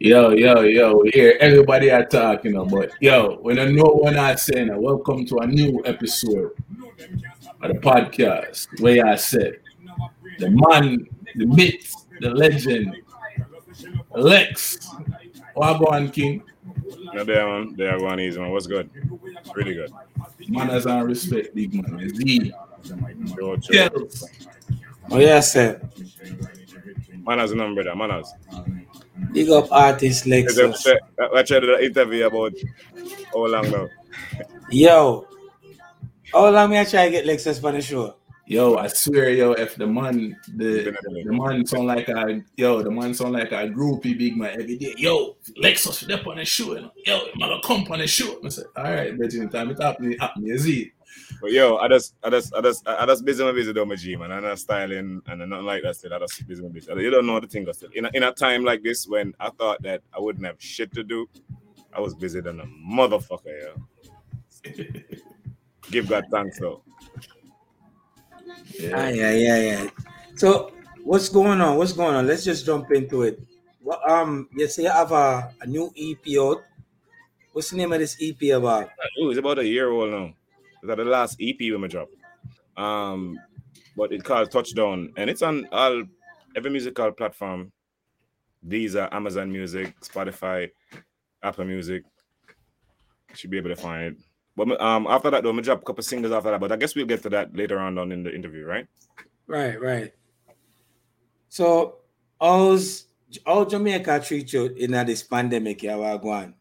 Yo, yo, yo, we hear everybody are talking about. Yo, when I know when I'm saying, welcome to a new episode of the podcast where I said the man, the myth, the legend, Lexx. What on, King? No, there, man. There, one easy, man. What's good? Really good. Manners and respect, big man. Z. Sure, sure. Yes. Oh yeah, sir. Manners, number brother. Manners. Big up artist Is there- Lexus. I tried to interview about how long now? Yo, how long me I try to get Lexus for the show? Yo, I swear, yo, if the man, the Been a minute. the man sound like a yo, the man sound like a groupie big man every day. Yo, Lexus step on the show, you know. Yo, I'm gonna come on the show. I said, all right, bet you time it happen, it happen, you see. But yo, I just, I just, I just, I just busy my busy doing my G, man. I'm not styling and nothing like that. Still, I just busy my busy. You don't know the thing. Still, in a, in a time like this when I thought that I wouldn't have shit to do, I was busy than a motherfucker. Yeah. Give God thanks though. Yeah. Ah, yeah, yeah, yeah. So what's going on? What's going on? Let's just jump into it. Well, um, you say you have a, a new EP out. What's the name of this EP about? Ooh, it's about a year old now. It's the last EP we me drop. Um, but it called Touchdown, and it's on all every musical platform. These are Amazon Music, Spotify, Apple Music. Should be able to find it. But um, after that, though, we drop a couple singles after that. But I guess we'll get to that later on down in the interview, right? Right, right. So how's how Jamaica treat you in this pandemic? Yeah, we're going.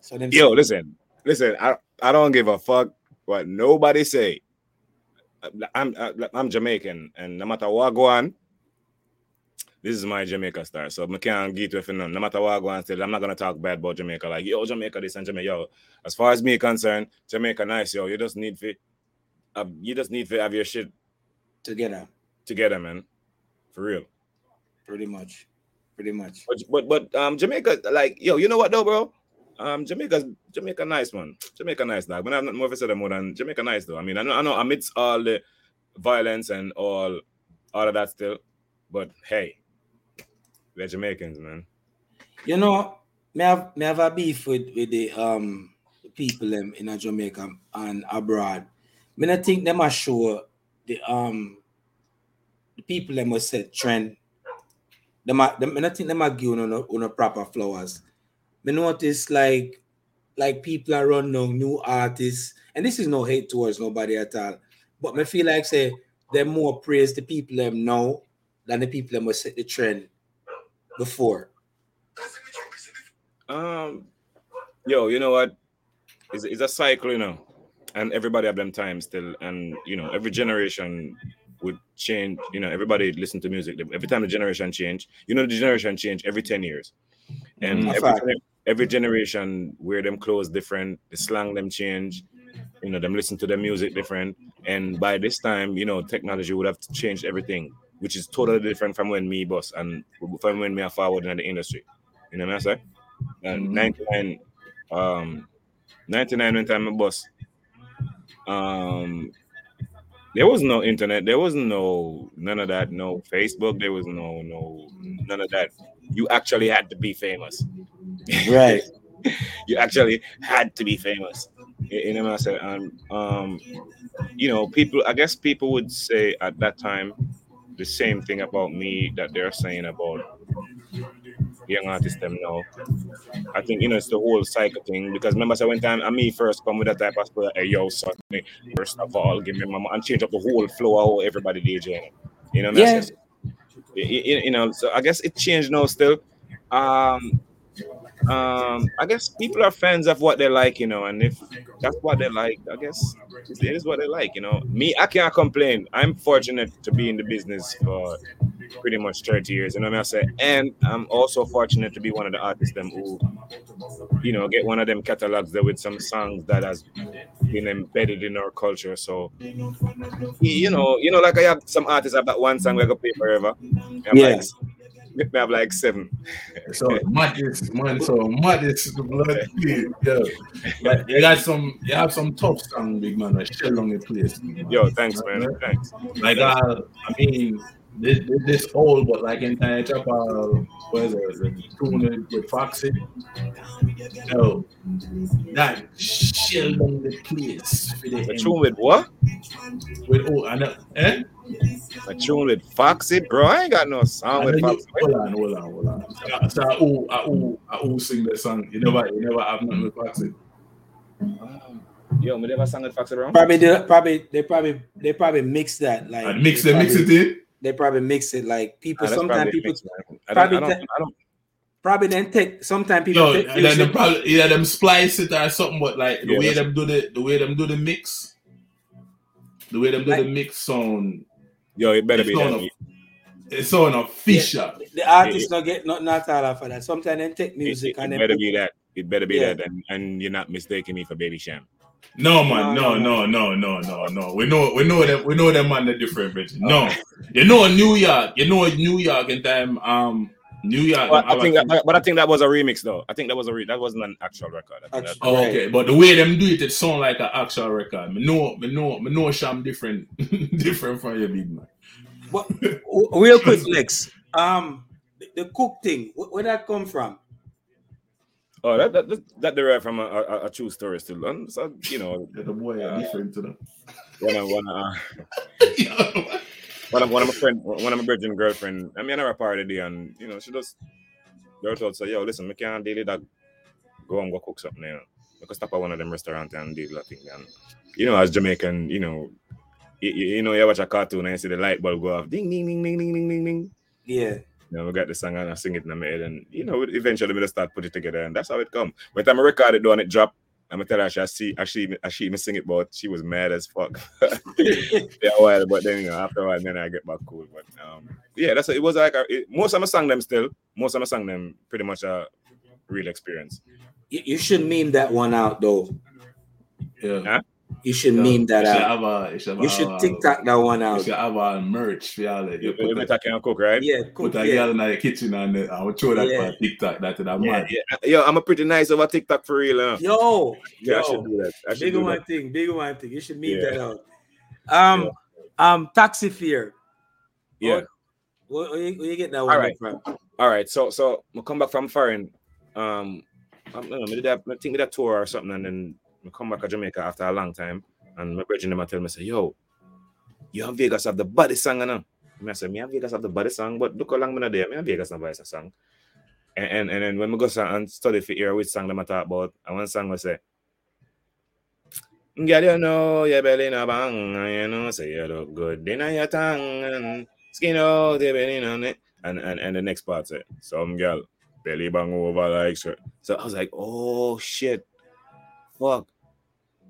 So them Yo, listen, listen. I, I don't give a fuck what nobody say. I'm I'm Jamaican, and no matter what go on, this is my Jamaica star. So I can't get with none. No matter what go on, still I'm not gonna talk bad about Jamaica. Like yo, Jamaica this and Jamaica. Yo, as far as me concerned, Jamaica nice. Yo, you just need to, uh, you just need to have your shit together, together, man. For real. pretty much, pretty much. But but but um Jamaica, like yo, you know what though, bro? Um Jamaica's Jamaica nice, man. Jamaica nice, dog. I'm not more say that more than Jamaica nice though. I mean, I know I know amidst all the violence and all all of that still, but hey, we're Jamaicans, man. You know, me have me have a beef with with the um people them in Jamaica and abroad. Me not think them are sure the um the people them must set trend. Them are, them, not think them are give on on proper flowers. Me notice like like people are run now new artists, and this is no hate towards nobody at all. But me feel like say they more praise the people them now than the people them must set the trend before. Um yo, you know what? It's, it's a cycle, you know, and everybody have them time still, and you know, every generation would change. You know, everybody listen to music. Every time the generation change, you know, the generation change every ten years, and Mhm. every, every generation wear them clothes different, the slang them change. You know, them listen to their music different, and by this time, you know, technology would have changed everything, which is totally different from when me boss and from when me are forward in the industry. You know what I'm saying? And Mhm. 99, um, 99 when time I bus. Um, there was no internet. There was no none of that. No Facebook. There was no no none of that. You actually had to be famous. Right. you actually had to be famous. You know what I'm saying? Um, you know, people. I guess people would say at that time the same thing about me that they're saying about young artists them now. I think you know it's the whole cycle thing because remember so when time I me first come with that type of stuff, hey yo son, first of all give me my mom and change up the whole flow of how everybody DJing. You know Yeah. You, you- you know, so I guess it changed now still. Um um I guess people are fans of what they like, you know, and if that's what they like, I guess it is what they like, you know. Me, I can't complain. I'm fortunate to be in the business for pretty much 30 years, you know what I say? And I'm also fortunate to be one of the artists them who, you know, get one of them catalogs there with some songs that has been embedded in our culture. So you know, you know, like I have some artists have that one song like a pay forever. Yeah. like, I have like seven. So modest, man. So modest, blood, yo. But you got some, you have some tough song, big man. I shell on the place. Yo, thanks, man. Thanks. Like, uh, I mean, this, this, old, but like in time, chop uh, what is it? Tune with Foxy. No, that shell down the place. the A tune with what? with oh, I know, eh? A tune with Foxy, bro. I ain't got no song with you- Foxy. hold on, hold on, hold on. So, so I who, I who, I who sing the song. You never, you never have nothing with Foxy. Yo, me never sang with Foxy, bro. Probably they probably they probably they probably mix that like And mix they it, mix it in. They probably mix it like people. Ah, sometimes people mixed, man. I don't, I don't, I don't, probably then take. Sometimes people No, take and then the probably either them splice it or something, but like the Yeah, way them do the the way them do the mix, the way them do the mix sound, yo, it better it's be sound that. of, it sound official. the artists not get not not all for that. Sometimes they take music it, and it better put- be that. It better be Yeah. that, and, and you're not mistaking me for Baby Cham. No man, No, no, no, no, no, no, no, no. We know, we know them, we know them man the different bitch. No, you know New York, you know New York and time. Um, New York. But I think, that, but I think that was a remix, though. I think that was a re- that wasn't an actual record. I that, Actual- Oh, okay, but the way them do it, it sound like an actual record. Me know, me know, me know. Cham different, different from your big man. But real quick, Lexx. Um, the, the cook thing. Where, where that come from? oh, that that that, that derived from a, a, a true story still. And so you know, the boy are different to them. one of one of, uh, one of one of my friend, one of my virgin girlfriend. I mean, I never party there, and you know, she just go out say, "Yo, listen, we can't deal with that. Go and go cook something, you know. Can stop at one of them restaurants and deal that thing." And you know, as Jamaican, you know, you, you know, you watch a cartoon and you see the light bulb go off, ding, ding, ding, ding, ding, ding, ding, ding. Yeah. You know, we got the song and I sing it in my head, and you know, eventually we just start put it together, and that's how it come. By the time I record it, though, and it drop, I'm gonna tell her she I see, I see, I see me sing it, but she was mad as fuck. yeah, a while, but then you know, after a while, then I get back cool. But um, yeah, that's it. Was like a, it, most of my song them still, most of my song them pretty much a real experience. You, you should meme that one out though. Yeah. Huh? You should Yeah. meme that You should out. have a, you should, You have should a- TikTok that one out. You should have a merch for y'all. You You, put you a, better can cook, right? Yeah, put cook, a yeah. girl in the kitchen and uh, I will throw that Yeah. for TikTok. That to that Yeah, man. yeah. Yo, I'm a pretty nice over TikTok for real. Huh? Yo, Yeah, I should do that. I should bigger do one that. thing, bigger one thing. You should meme Yeah. that out. Um, um, taxi fare. Yeah. Where, where you, where you get that one Alright. from? All right, so so we'll come back from foreign. Um, I don't know, maybe that I think that tour or something, and then I come back to Jamaica after a long time, and my brethren them tell me say, "Yo, you and Vegas have the body song, you know." And I say, "Me and Vegas have the body song, but look how long not there. Me and Vegas voice a song." And, and and then when we go and study for hear which song them I talk about, and one song we say, Girl, you know your belly no bang, you know say you look good in your tongue, and skin out your belly on it. And, and and the next part say, some girl belly bang over like shirt. So I was like, oh shit, fuck.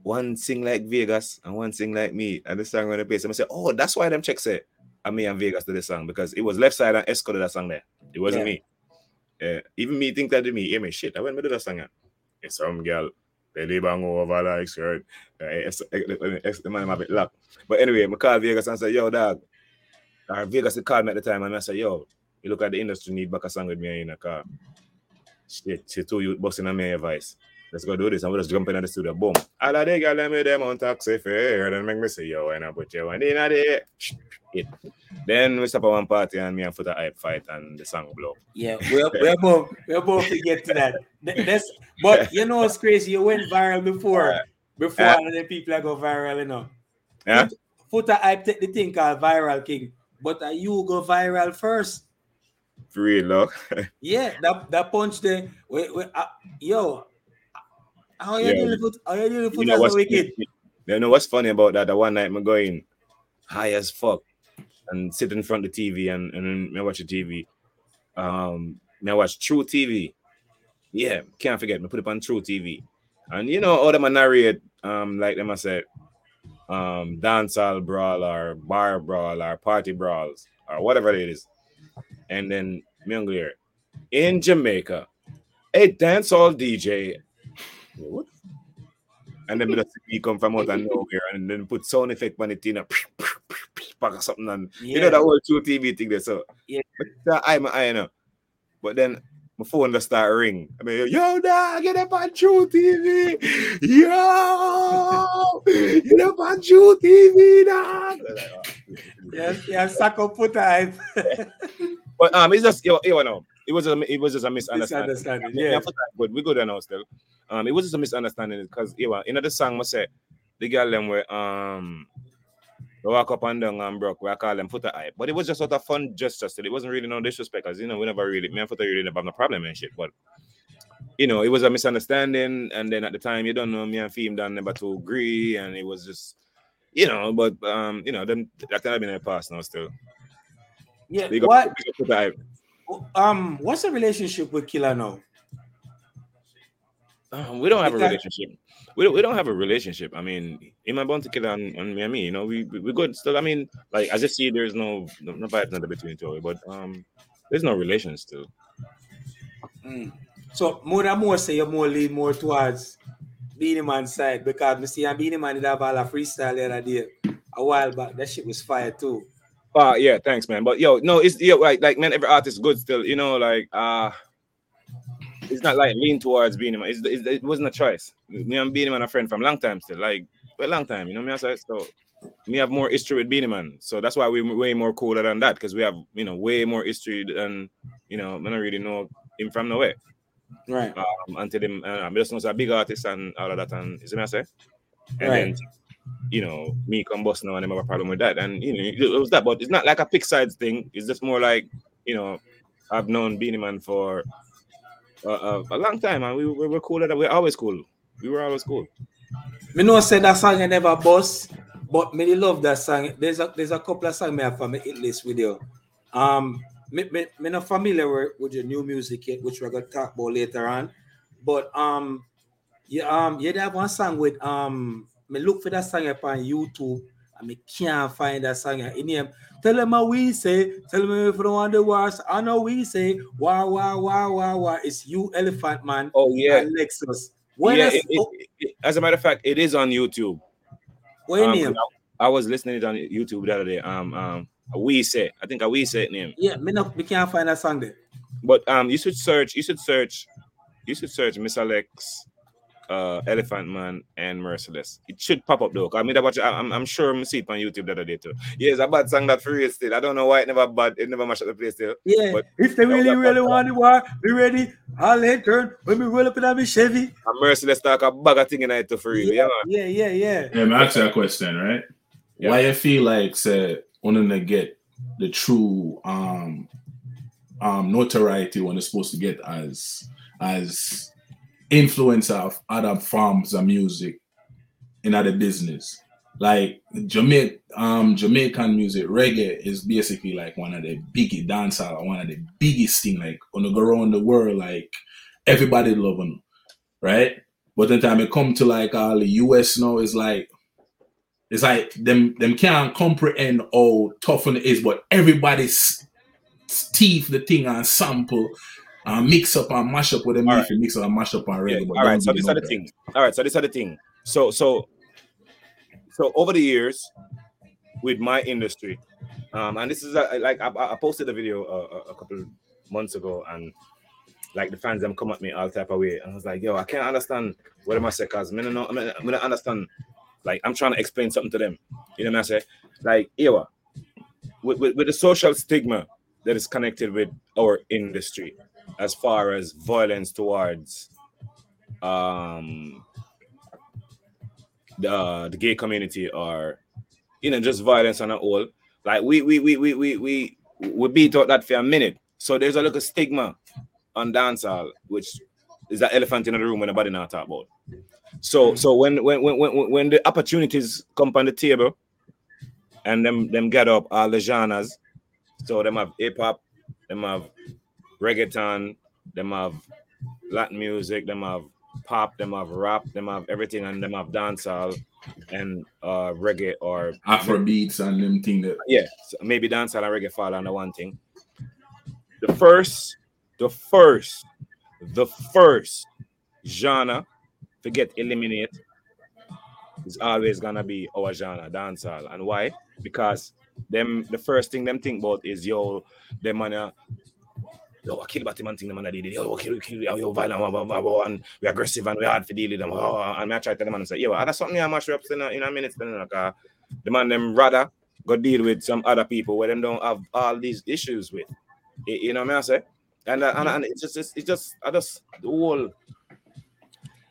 One sing like Vegas and one sing like me, and the song when they play. So I say, oh, that's why them checks say, and me and Vegas to this song because it was Leftside and Esco did that song there. It wasn't Yeah. me. Yeah, even me think that did me. Hear me shit. I went do that song. Yeah. Yeah, some girl belly bang over like shirt. Uh, it's, it's, the man have it locked. But anyway, I call Vegas and say, yo, dog. Or Vegas had called me at the time and I said, yo, you look at the industry need back a song with me in a car. Shit, she two youth busting on me advice. Let's go do this. And we just jump in the studio. Boom. All of the girl let me them on taxi fare. Then make me say, yo, and I put you one in there. It. Then we stop at one party and me and Foota Hype fight and the song blow. Yeah, we're, we're both we're both to get to that. That's but you know what's crazy? You went viral before before Yeah. all the people that go viral, you know. Yeah? Foota Hype take the thing called viral king, but uh, you go viral first. For real, look. Yeah, that that punch there. Wait, wait, uh, yo, how you Yeah. dealing with how you with you know as what's a wicked? You know what's funny about that? The one night me going high as fuck and sit in front of the TV and and then me watch the TV. Um, me watch truTV. Yeah, can't forget me put it on truTV. And you know all them a narrate um like them I said um dancehall brawl or bar brawl or party brawls or whatever it is. And then me and in Jamaica, a dancehall DJ. What and then me just he come from out of nowhere and then put sound effect on it, you know, pack or something and you know that whole truTV thing there. So Yeah. but I my eye, you know. But then my phone just start ring. I mean, yo, dog, get up on truTV. Yo, get up on truTV, dog. I'm yes, yes, Sako put hype. but um, it's just you, you know, it was a it was just a misunderstanding. Misunderstanding, yeah. but we good now still. Um, it was just a misunderstanding because you know, in the song, I say the girl them were um walk up and down and broke. We call them foot hype, but it was just sort of fun gesture. Still, it wasn't really no disrespect, because you know we never really me and foot really never have no problem and shit. But you know, it was a misunderstanding, and then at the time, you don't know me and Fim done never to agree, and it was just you know, but um, you know, them that kind of been in the past now still. Yeah, what up Foota Hype. Um what's the relationship with Killer now? Um, we don't have a relationship. We don't, we don't have a relationship. I mean, in my bound to kill and, and me and me, you know, we we we good still. I mean, like as you see, there's no no, no vibes not between two, but um, there's no relation still. Mm. So more and more say you're more lean more towards Beenie Man side because me see Beenie Man did have all a freestyle the other day a while back. That shit was fire too. Uh yeah, thanks, man. But yo, no, it's yeah, like like man, every artist is good still, you know, like uh it's not like lean towards being him. It's, it's, it wasn't a choice. Me and Beenie Man a friend from long time still, like a long time, you know me I say so. Me have more history with Beenie Man, so that's why we're way more cooler than that because we have you know way more history than you know. I don't really know him from nowhere. Right. Um, until him, uh, I just know he's a big artist and all of that, and is it me I say? And Right. then you know, me come bust now and them have a problem with that. And you know, it was that, but it's not like a pick sides thing. It's just more like, you know, I've known Beenie Man for uh, a long time, and we, we were cool. At, we're always cool. We were always cool. Me know say that song I never bust, but me love that song. There's a there's a couple of songs me have from my hit list video. Um, me, me, me not familiar with, with your new music yet, which we're gonna talk about later on. But um, yeah, um, you have one song with um, me look for that song up on YouTube and me can't find that song in name. Tell them how we say, tell them if you don't want the wars. I know we say, wah wah wah wah wah. It's you, Elephant Man, Oh yeah, Lexus. When yeah. I- It, it- it- as a matter of fact, it is on YouTube. your Um, name? I was listening it on YouTube the other day. Um, um, we say, I think a we say name. Yeah, me not we can't find that song there. But um, you should search. You should search. You should search Mr. Lexx, uh, Elephant Man, and Merciless. It should pop up though. I mean, watch. I'm, sure I'm sure I see it on YouTube the other day too. Yeah, it's a bad song that for real still. I don't know why it never bad. It never mashed up the place still. Yeah, But- if they really, really want the war, be ready. I'll head turn when we roll up in my Chevy. And Merciless talk a bag of thing in it too for real. Yeah. Yeah, yeah, yeah. Yeah, me ask you a question, right? Yeah. Why you feel like say when they get the true um um notoriety when they're supposed to get as as influencer of other forms of music in other business. Like Jamaica, um, Jamaican music, reggae is basically like one of the biggest dancehall, one of the biggest thing. Like on the go around the world, like everybody them, right? But the time it come to like all the US now, is like it's like them them can't comprehend how tough it is, but everybody's teeth the thing and sample and mix up and mash up with them All if you mix up and mash up and Yeah, All right. So know are the thing. All right. So this are the thing. So so so over the years with my industry, um, and this is a, like I, I posted a video uh, a, a couple months ago, and like the fans them come at me all type of way, and I was like, yo, I can't understand what am I saying? cause I don't know, I mean, I mean, I understand. Like I'm trying to explain something to them. You know what I say? Like, Ewa, with, with, with the social stigma that is connected with our industry, as far as violence towards um the the gay community or you know just violence on a whole like we we we we we we, we beat out that for a minute. So there's a little stigma on dancehall which is that elephant in the room when nobody not talk about. So so when when when when, when the opportunities come on the table and them them get up all the genres so them have hip-hop them have reggaeton them have Latin music, them have pop, them have rap, them have everything, and them have dancehall and uh reggae or Afro beats and them thing that yeah, so maybe dancehall and reggae fall under one thing. The first, the first, the first genre to get eliminated is always gonna be our genre, dancehall. And why? Because them the first thing them think about is yo, them uh, yo, I kill Batman thing, them man did it, yo, kill, kill, yo, yo, violent, blah, blah, blah, blah, and we aggressive and we hard to deal with them. Oh, and I try to tell them and say, yo, that's something I mash up in a, in a minute, then like uh, the man them rather go deal with some other people where them don't have all these issues with. You, you know what I say? And, uh, and and it's just it's, it's just I just the whole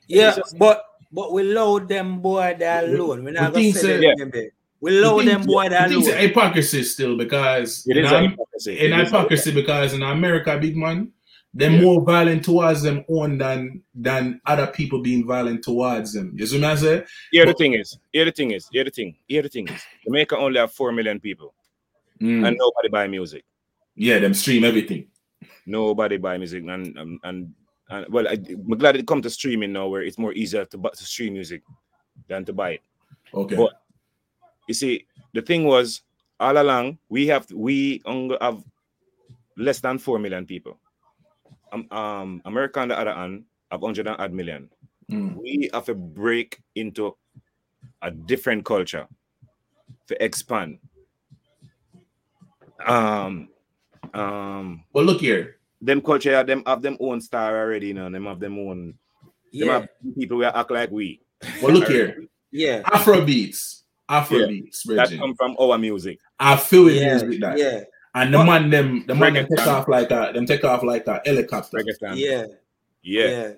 Yeah, just- but but we load them boy they alone. We're not We gonna say yeah. them there. We load them boy they I think it's hypocrisy still because it in, an hypocrisy. in It is- hypocrisy because in America, big man, they're Yeah. more violent towards them own than than other people being violent towards them. You see what I say? Here the thing is, here the thing is, here the thing, here the thing is, Jamaica only have four million people Mm. and nobody buy music. yeah, them stream everything. Nobody buy music and and, and, and well, I, I'm glad it come to streaming now where it's more easier to, bu- to stream music than to buy it. Okay. But you see, the thing was all along we have we have less than four million people. Um, um America on the other hand have hundred and odd million. Mm. We have to break into a different culture to expand. Um, um, But look here. them culture have them have them own star already, you know. Them have them own. Them Yeah, have people who act like we. But look here. yeah, Afro beats. Afro beats, That come from our music. I feel it yeah, music that. yeah, And the But- man them the man them take off like a them take off like a helicopter. Reggaeton. yeah, Yeah. yeah.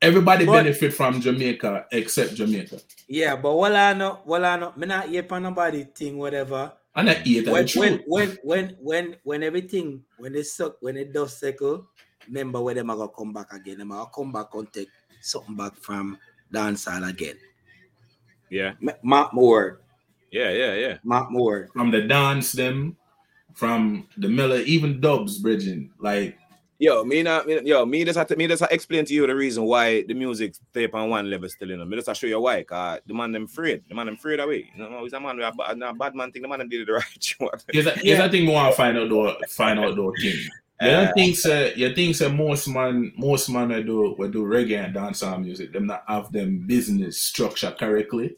Everybody But- benefit from Jamaica except Jamaica. Yeah, but what I know, what I know, me not hear for nobody thing, whatever. And I eat that When, the when, when, when, when, when everything, when they suck, when it does circle, remember where them are gonna come back again. Them are gonna come back and take something back from dancehall again. Yeah. Ma- Mark my Yeah. Yeah. Yeah. mark my word. From the dance them, from the melody, even dubs, bridging. Like Yo, me not, me, yo, me just have to, me just have to explain to you the reason why the music stay on one level still, you know. Me just have to show you why, cause the man them afraid, the man them afraid away. You know, he's a man with a bad, a bad man thing. The man them did the right one. here's a, here's a thing we want to find out though, find out though thing. You Uh, don't think so you think so most man most man will do will do reggae and dancehall music, them not have them business structure correctly.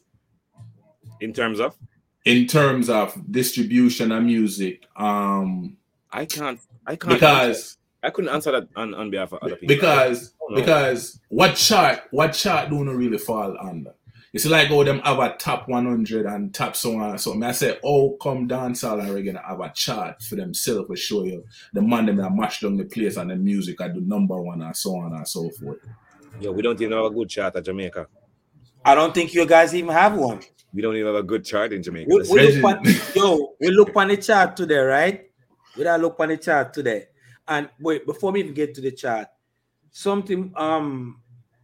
In terms of, in terms of distribution of music um I can't, I can't, because I couldn't answer that on, on behalf of other people. because because what chart what chart do not really fall under it's like oh them have a top 100 and top so on and so on. I say oh come dancehall and reggae have a chart for themselves to show you the man them that mash down the place and the music at the number one and so on and so forth yo, we don't even have a good chart at Jamaica. I don't think you guys even have one. We don't even have a good chart in Jamaica. We, we look on, yo, we look on the chart today, right? We gotta look on the chart today. And wait, before we even get to the chart, something um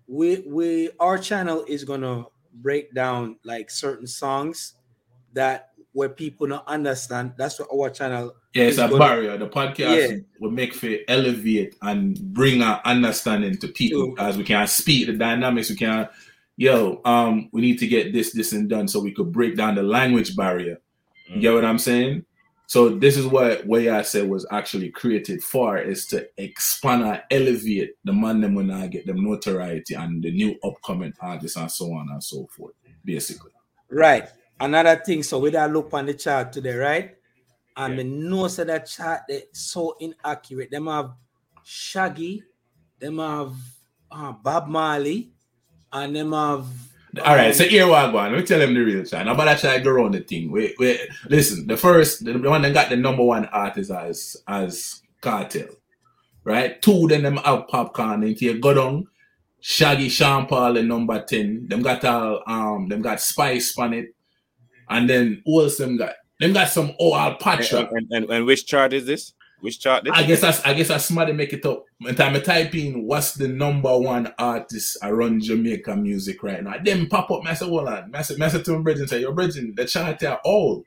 we we our channel is gonna break down like certain songs that where people don't understand. That's what our channel yeah it's is a gonna- barrier the podcast Yeah. will make for elevate and bring our understanding to people True. because we can speak the dynamics we can yo um we need to get this this and done so we could break down the language barrier you Mm. get what i'm saying so this is what way i said was actually created for is to expand and elevate the man them when i get them notoriety and the new upcoming artists and so on and so forth basically Right. Another thing, so with gotta look on the chart today, right? And the notes of that chart they so inaccurate. Them have Shaggy, them have uh, Bob Marley, and them have All right, so here we go. Let me tell them the real chat. Nobody try to go around the thing. Wait, wait. Listen, the first, the one that got the number one artist as as Kartel, right? Two then them have Popcaan into your go down. Shaggy Sean Paul in number ten. Them got all um them got Spice on it, and then who else them got? Them got some oh And, Patra. and, and, and which chart is this? Which chart? This? I guess that's I guess that's somebody make it up. When time I type in what's the number one artist around Jamaica music right now, then pop up. I say, hold on. I say, I say to my brethren, say, your brethren, the chart are all.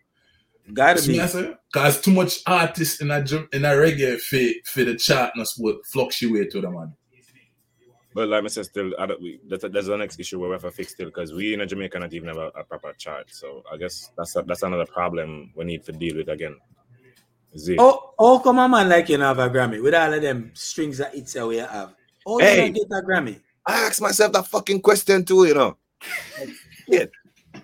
gotta See be. me, I? Cause too much artists in a in a reggae for for the chart not would fluctuate to the man. But like I said, still, I don't, we, that's, that's the next issue where we have to fix still because we in Jamaica not even have a, a proper chart. So I guess that's a, that's another problem we need to deal with again. Is it? Oh, oh, come on, man, like you know, have a Grammy with all of them strings that it's you have. Oh, Hey. you don't get a Grammy. I ask myself that fucking question too, you know. Yeah.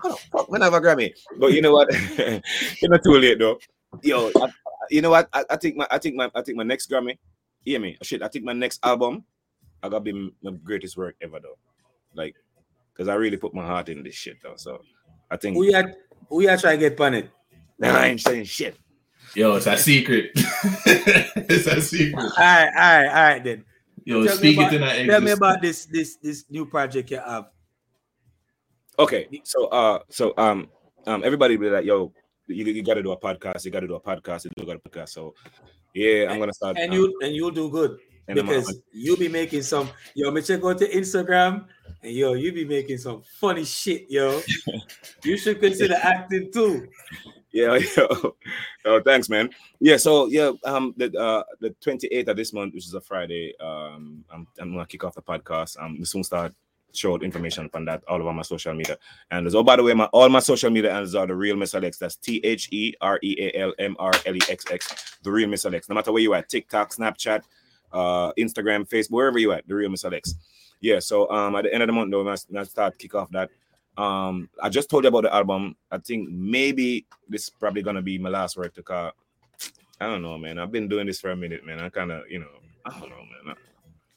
How the fuck when I have a Grammy? But you know what? it's not too late though. Yo, I, you know what? I, I think my I think my I think my next Grammy. Hear me? Shit, I think my next album, I gotta be my greatest work ever though. Like, cause I really put my heart in this shit though. So I think We are we are trying to get on it. Then I ain't saying shit. Yo, it's a secret. it's a secret. All right, all right, all right then. Yo, Tell me speak about- it in that Tell me about this this this new project you have. Okay, so uh, so um, um, everybody be like, yo, you, you got to do a podcast. You got to do a podcast. You got to podcast. So yeah, I'm gonna start. And um, you and you'll do good because you'll be making some yo, me check out to Instagram and yo, you be making some funny shit, yo. you should consider acting too. Yeah, yo. oh, thanks, man. Yeah, so yeah, um, the uh, the 28th of this month, which is a Friday, um, I'm, I'm gonna kick off the podcast. Um, soon start showed information on that all over my social media. And there's oh, by the way, my all my social media handles are the real Mr. Lexx. That's T H E R E A L M R L E X X. The real Mr. Lexx. No matter where you at, TikTok, Snapchat, uh, Instagram, Facebook, wherever you at, the real Mr. Lexx. Yeah. So um, at the end of the month, though, I'm gonna start kick off that. Um, I just told you about the album. I think maybe this is probably gonna be my last work to call. I don't know, man. I've been doing this for a minute, man. I kind of, you know, I don't know, man.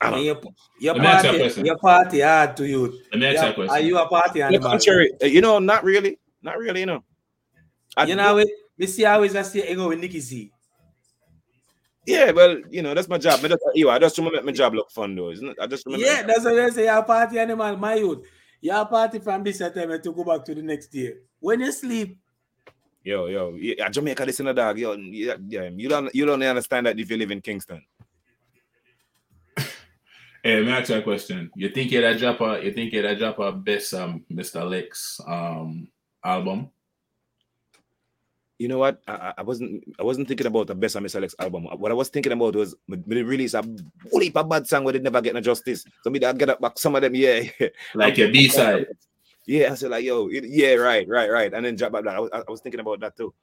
I don't your, your Let me ask you a party, your party hard to you. Let me ask you a Yeah, question. Are you a party The animal? contrary, uh, you know, not really, not really, you know. I, You know, we, we see how is I see you go with Nicky Z. yeah, well, you know, that's my job. I just, you, I just want to make my job look fun, though, isn't it? I just remember. Yeah, that's what I say. You're a party animal, my youth. You're a party from this time to go back to the next year. When you sleep, Yo, yo, yeah, Jamaica, this in a dog. Yo, yeah, yeah, you don't, you don't understand that if you live in Kingston. Hey, let me ask you a question. You think you're that drop a you think you're that drop a best um Mr. Lexx um album? You know what? I, I- wasn't, I wasn't thinking about the best of Mr. Lexx album. What I was thinking about was me release a heap of bad song where they never get no justice. So me I get up back some of them, yeah. Like your B side. Yeah, I said like, yo, it- yeah, right, right, right, and then drop back that. I was, I was thinking about that too.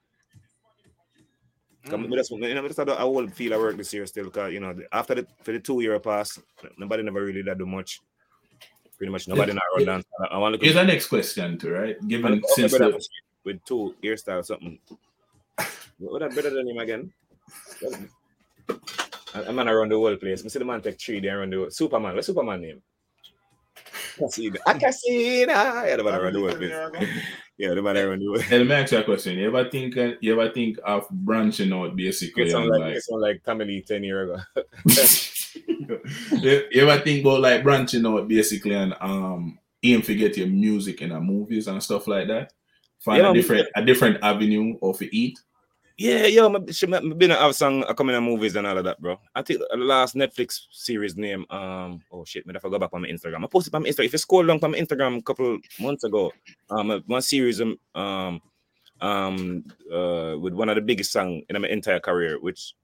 Come, mm. that's you know, that's how I will feel I work this year still, cause you know, after the for the two year pass, nobody never really did do much. Pretty much nobody not run down. I, want to Here's the next question too, right? Given since with two hairstyles, something. What that better than him again? I'm gonna run the world place. I see the man take three there run the world. Superman. What's Superman name? Cassina. Ah, Cassina. Yeah, the man run the world place. Yeah, the man run the world. Hey, let me ask you a question. You ever think uh, you ever think of branching out basically? It like, like, it sound like Tommy 10 years ago. you, you ever think about like branching out basically and um aim to get your music in a movies and stuff like that? Find Yeah, a different a different avenue of eat. Yeah, yo, my, she, my, been have song coming in movies and all of that, bro. I think the last Netflix series name, um, oh shit, man, I forgot back on my Instagram. I posted on my Instagram. If you scroll down on my Instagram a couple months ago, um, uh, one series, um, um, um, uh, with one of the biggest song in my entire career, which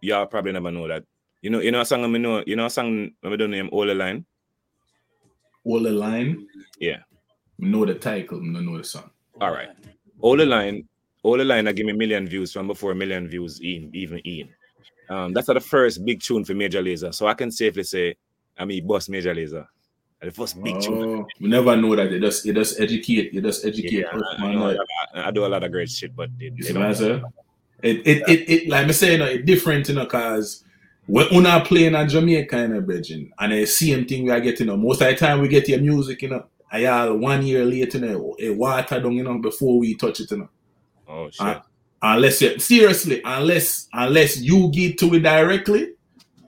y'all probably never know that. You know, you know a song I know, you know a song I don't name All the Line. All the line. Yeah. Know the title, no know the song. All right. All the line, all the line, I give me million views from before a million views in even in. Um, that's the first big tune for Major Lazer. So I can safely say I mean boss Major Lazer. The first big tune. Oh, we never know that. You just you just educate. You just educate. Yeah, us, I, know, I, I do a lot of great shit, but they, you they don't- I'm? It it, it it like me saying, you know, it different, you know, cause when not playing a Jamaica kind of bridging, and the same thing we are getting, you know, most of the time we get your music, you know, I y'all one year later, you know, it water down, you know, before we touch it, you know. Oh shit. Uh, Unless you seriously, unless unless you get to it directly,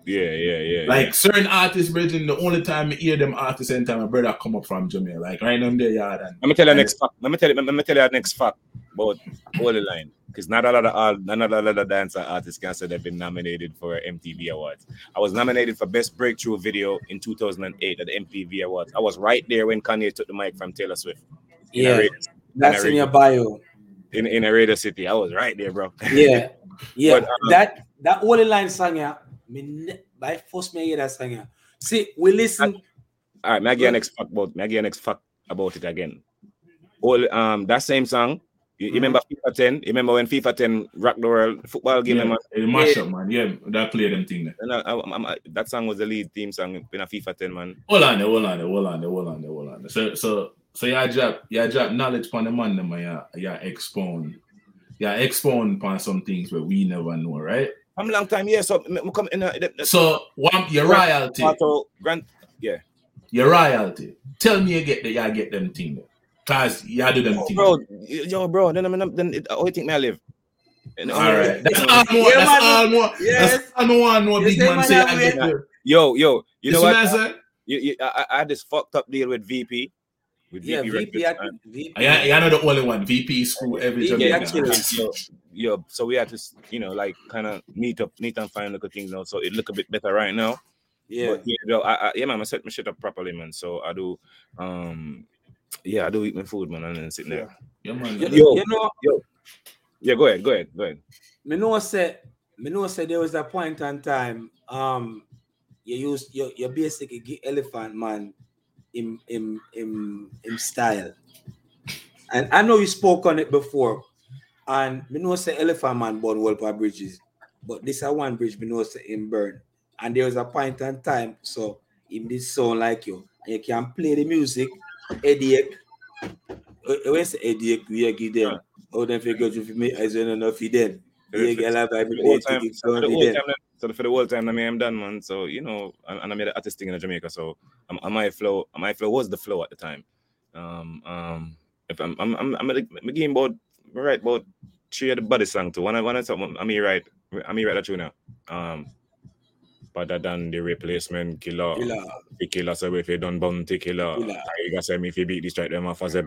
yeah, yeah, yeah. like certain artists, bridging, the only time I hear them artists anytime my brother come up from Jamaica, like right on there, yard and let me tell you next fact. Let me tell you, let me tell you next fact about all the line. Because not a lot of all, not a lot of dancer artists can say they've been nominated for MTV Awards. I was nominated for Best Breakthrough Video in 2008 at the MTV Awards. I was right there when Kanye took the mic from Taylor Swift. Yeah, radio, that's in your bio. In, in a radio city. I was right there, bro. Yeah, yeah. But, um, that that only line song yeah. Me ne- by force me hear that song yeah. See, we listen. All right, Maggie, next fact about Maggie, next fact about it again. All um that same song. You, you remember FIFA 10? You remember when FIFA 10 rocked the world football game? yeah, man? it mash up, man. Yeah, that play them thing there. And I, I, I'm- I- that song was the lead theme song in a FIFA 10, man. Hold on there, hold on there, hold on there, hold on there, hold on there. So so so yeah drop yeah drop knowledge upon the man them yeah yeah expound. Yeah expound upon some things where we never know, right? I'm a long time, yeah. So me come in uh, the- So one your royalty, Auto Grant, yeah. your royalty. Tell me you get the you get them thing. Cause you do them Oh, thing. bro, yo, bro. Then, then, then it, how you think me I live? And, All right. That's all more. Yeah, That's all more. Yes. All more. No big man man say I get yo, yo, you know what? I said? You, you, I, I had this fucked up deal with VP. With Yeah, VP, VP. Records, At, VP. Yeah, you're not the only one. VP screw every VP Jamaican. actually- so, yo, so we had to, you know, like kind of meet up, meet and find little things now. So it look a bit better right now. Yeah. But yeah, yo, I, I, yeah, man, I set my shit up properly, man. So I do, um, yeah, I do eat my food, man, and then sitting there. Yeah, man. You, Yo. you know, Yeah, go ahead, go ahead, go ahead. me know say me know say there was a point in time um you use your you basically get elephant man in in in in style. And I know you spoke on it before. And me know say elephant man born Walper bridges, but this is one bridge me know say in burn. And there was a point in time so in this sound like you and you can play the music, Eddie. When say headache, we give them. Oh, then figure if you make as well enough for them. Yeah, get a For the whole time, for the whole time, so for the whole time, I mean, I'm done, man. So you know, and, I made an artist thing in Jamaica. So um, my flow, my flow was the flow at the time. Um, um, if I'm, I'm, I'm, I'm, I'm game about right about three of the body song too. One, one, something. I'm here right, I'm here right that tune now. Um, better than the replacement killer. Killer, The killer say if you done bounty killer. Killer. You got say if you beat this strike them off as a. I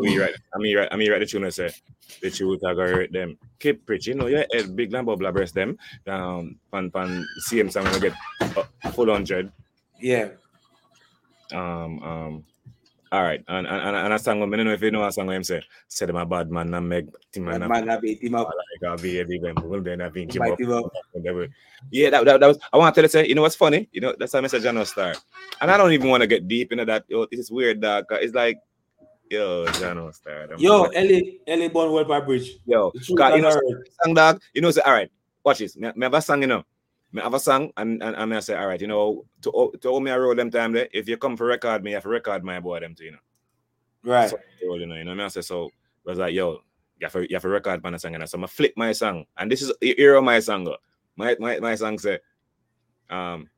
mean, right. I mean, right. I mean, right. The tune I say the truth I gotta hurt them. Keep preaching. You know, yeah, head big lamb bubble breast them. Um, pan pan. CM song gonna get uh, full hundred. Yeah. Um, um. All right, and and and, and a song. I don't know if you know a song. Where him say, "Say them a bad man, and make team Man, man I beat him up. like a baby, them will then have been Bite up." him up. Whatever. Yeah, that, that, that was. I want to tell you, say, you know what's funny? You know, that's how Mr. Jano star. And I don't even want to get deep into that. Yo, this is weird, dog. It's like, yo, Jano star. Yo. Ellie, Ellie born Walper Bridge. yo, 'cause, you know, I song dog, you know, say, all right, watch this. Me, me have a song, you know. Me have a song, and and, and I say, all right, you know, to to hold me a roll them time there. If you come for record me, you have to record my boy them too, you know. Right. So, you know, you know, me I say so. I was like, yo, you have to you have to record my song, and I so I flip my song, and this is the era my song. go. My my my song say, um,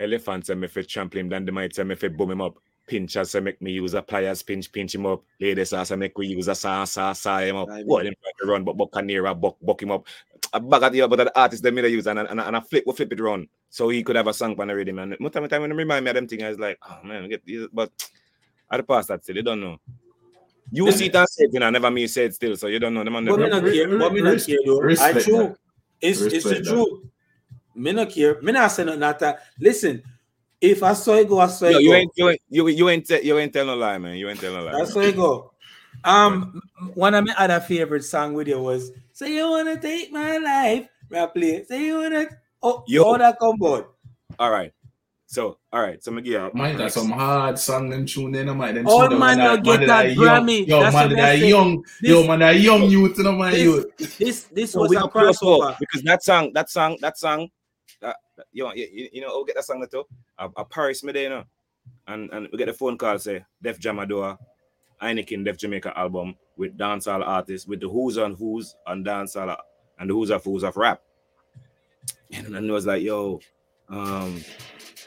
elephant say me fit trample him, then the might say me fit boom him up. Pinchers say make me use a pliers, pinch pinch him up. Lady saw say make we use a saw saw saw him up. Right, What him try to run, but Buccaneer buck buck him up. I bag at the other the artist them me use and, and, and I flip we flip it around so he could have a song on the rhythm. And most of the time when they remind me of them things, I was like, oh man, get these, but at the past that still you don't know. You see it and say it, you know, never me say it still, so you don't know them on but me not care. But me not care though. I Respect true. It's it's the Respect that. truth. Me not care. Me not say nothing. that. Listen, if I saw it go, I saw it Yo, you go. ain't you ain't you, you ain't te- you ain't tell no lie, man. You ain't tell no lie. I saw it go. Um, one of my other favorite song with you was "Say You Wanna Take My Life." Rap play. Say you wanna. Oh, Yo. all that come board. All right. So, all right. So, I'm gonna give you a- Man, got some hard song them tune in, man. Them All tune them, man that- you get that that are young. Grammy. Yo, That's man, that I are say. young. Yo, This- man, that young youth, you know, man, This, youth. this this So was we a don't close for crossover. because that song, that song, that song, that, that- you know, you, you know, I'll get that song too. A, a Paris me there, you know, and and we get the phone call say Def Jam Adore, Heineken Def Jamaica album with dancehall artists with the Who's on Who's on dancehall and the Who's of Who's of rap. And then it was like, yo, um,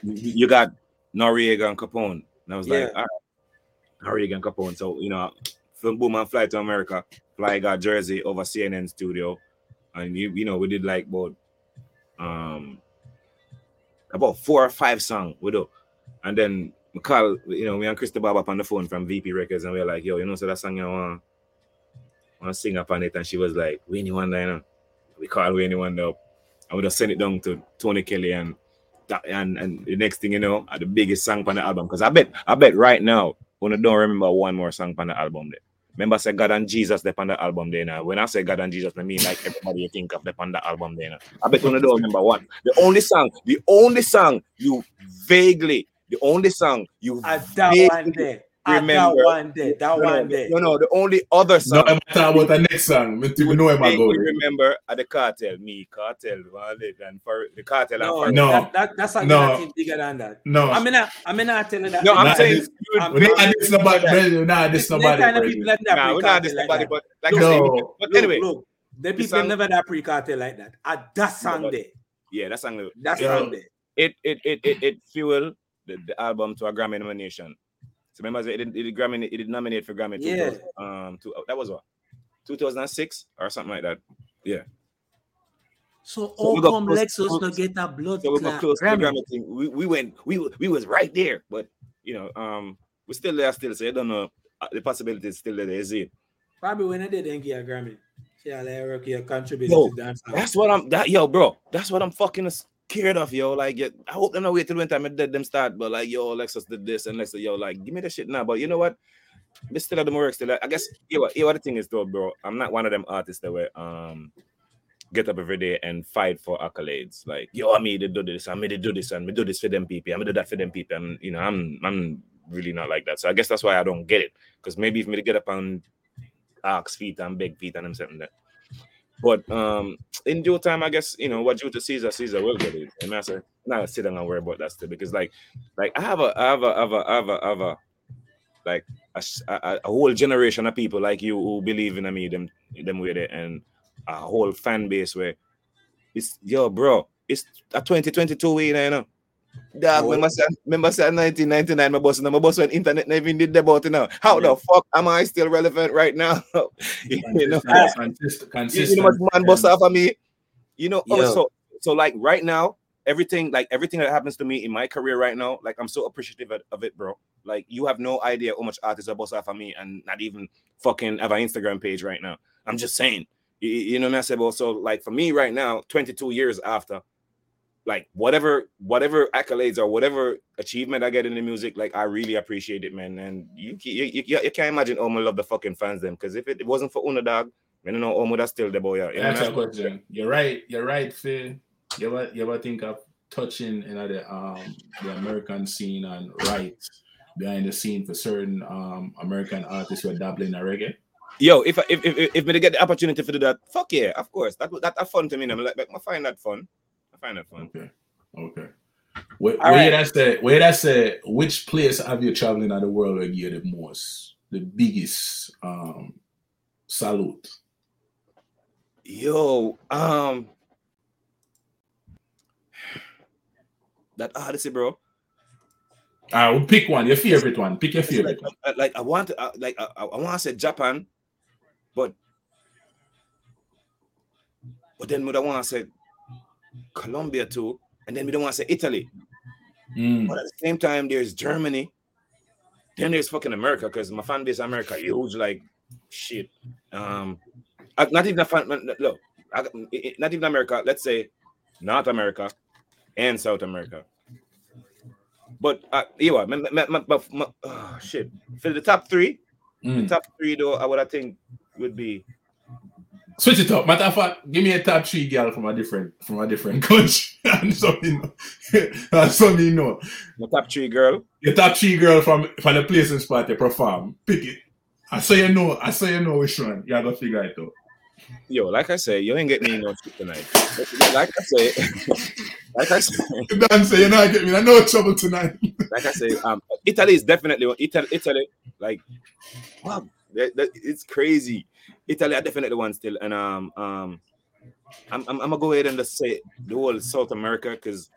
you got Noreaga and Capone. And I was like, Yeah. all right, Noreaga and Capone. So, you know, film boom and fly to America, fly got Jersey over CNN studio. And you, you know, we did like about um about four or five songs we do. And then we call, you know, me and Krista Bob up on the phone from VP Records, and we are like, yo, you know, so that song you want want to sing up on it, and she was like, Winnie Wonder, you know. We call Winnie Wonder up. I would have sent it down to Tony Kelly and that, and and the next thing you know, the biggest song on the album. Because I bet I bet right now, when I don't remember one more song on the album there. Remember, I said God and Jesus the album there now. When I say God and Jesus, I mean like everybody you think of the album there now. I bet I don't remember one. The only song, the only song you vaguely, the only song you that vaguely one day. At that remember- one day. That no, one day. no, no, the only other No, song I'm talking about the next song. Me we know him I go. vaguely remember at the cartel, me, cartel, Wallet, and for the cartel and No, for No. That, that, that's something No. bigger than that. No, I mean, I, I mean, I tell you that. No, I'm Nah, saying this- you- I'm- we not this nobody, brother. Nah, this Them nobody. kind of people that that Nah, we're not this pre-cartel nobody, but like No. I say, but anyway, look, look, the the people song- never that pre-cartel like that. At that song but- there. yeah, that song That Yeah. song there. it it it it, it fueled the, the album to a Grammy nomination. So remember, it did, it did Grammy, it did nominate for Grammy. Yeah. Um, to, that was what 2006 or something like that. Yeah. So So how we got come close- Lexus close- no get that blood So we got clot close to the Grammy? Grammy thing. We, we went, we we was right there, but you know, um, we're still there still. So I don't know. Uh, The possibility is still there. Is it? Probably when I did then get a Grammy. See how they rock your contribute Yo, to dance. That's what I'm. That yo, bro. That's what I'm fucking scared of, yo. Like, yeah, I hope them not wait till time I did them start. But like, yo, Lexus did this and Lexus, yo, like, give me the shit now. But you know what? This still have the work still. I guess. You know? You know what the thing is though, bro. I'm not one of them artists that were um get up every day and fight for accolades. Like, yo, I made to do this, I made to do this, and me do this for them people, I'm gonna do that for them people. And you know, I'm I'm really not like that. So I guess that's why I don't get it. Because maybe if me to get up and ask feet and beg feet and them something that. But um in due time, I guess you know what due to Caesar, Caesar will get it. And I say, not sit down and worry about that still because like like I have a I have a I have a I have a, I have a like a whole generation of people like you who believe in me, them them with it, and a whole fan base where it's yo, bro, it's a 2022 way, you know. Dog, remember, remember 1999, my boss, and my boss when internet never even did about it now. How the fuck am I still relevant right now? you know, Consistent, you, consistent, you know what man bust off of me? You know, oh, so so like right now, everything like everything that happens to me in my career right now, like I'm so appreciative of, it, bro. Like you have no idea how much artists are bust off of me and not even fucking have an Instagram page right now. I'm just saying, you, you know what I'm said. Also, like for me right now, 22 years after, like whatever whatever accolades or whatever achievement I get in the music, like I really appreciate it, man. And you you, you, you can't imagine how much love the fucking fans them because if it wasn't for Una Dog, I don't know how much that's still the boy. You That's a question. You're right. You're right, Phil. You ever you ever think of touching you know, the um the American scene and right behind the scene for certain um American artists who are dabbling in reggae? Yo, if I, if if if me to get the opportunity to do that, fuck yeah, of course. That that, that fun to me. I'm like, like, I find that fun. I find that fun. Okay. Okay. Where, All where right. I say where I say which place have you traveling in the world where you get the most, the biggest um salute? Yo, um, that Odyssey, bro. I will pick one, your favorite one. Pick your It's favorite like, one. uh, like I want to, uh, like I, I want to say Japan, but but then we don't want to say Colombia too, and then we don't want to say Italy. Mm. But at the same time, there's Germany. Then there's fucking America because my fan base America huge like shit. Um, not even a fan. Look, not even America. Let's say North America and South America. But uh, you know, my, my, my, my, my- oh, shit. For the top three, Mm. top three though, I would I think would be Switch it up. Matter of fact, give me a top three girl from a different from a different country. and something know. and something you know. The top three girl. The top three girl from from the place and spot you perform. Pick it. I say you know, I say you know which one. You gotta figure it out. Yo, like I say, you ain't getting me no shit tonight. Like I say, like I say, You don't say you're not getting me. I know trouble tonight. like I say, um, Italy is definitely. Italy, Italy, like, wow, it's crazy. Italy, are definitely one still, and um, um, I'm, I'm, I'm gonna go ahead and just say the whole South America because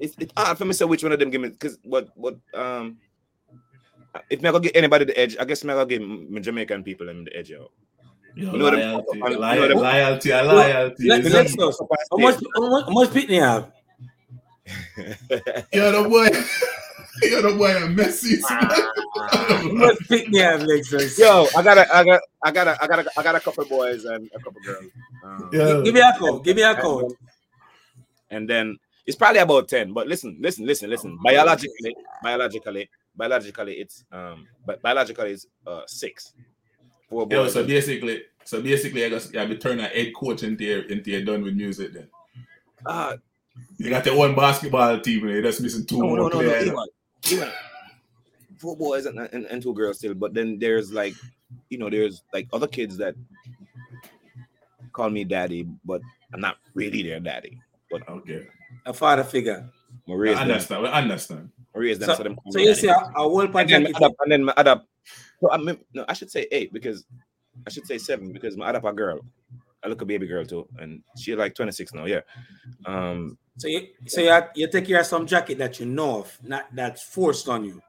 it's it's hard for me to say which one of them give me because what what um. If me I go get anybody the edge, I guess me I go give my Jamaican people them the edge out. You know loyalty, you know loyalty, them- loyalty, loyalty. Let, let's it- go. How much, how much, how much pitney you have? You're the boy. You're the boy. I'm messy. How much pitney you have, Lexus? Yo, I got a, I got, I got a, I got a, I got a couple boys and a couple girls. Um, Yeah. Give me a code. Give me a code. and then it's probably about 10 but listen listen listen listen biologically biologically biologically it's um but biologically it's uh six four Yo, so basically, so basically, I guess you be turning a head coach into your, into your done with music. Then Ah, you got your own basketball team. and You're just missing two no more no no no players. even, even four boys and, and, and two girls still but then there's like you know there's like other kids that call me daddy but i'm not really their daddy but Okay, A father figure. I'm I raise them, understand. We understand. raise them So, so them so you see a, a whole and then project. my adapt, and then my adapt. So I mean, no, I should say eight because I should say seven because my adapt a girl. I look a baby girl too, and she like 26 now. Yeah. Um. So you, so you, you take care of some jacket that you know of, not that's forced on you.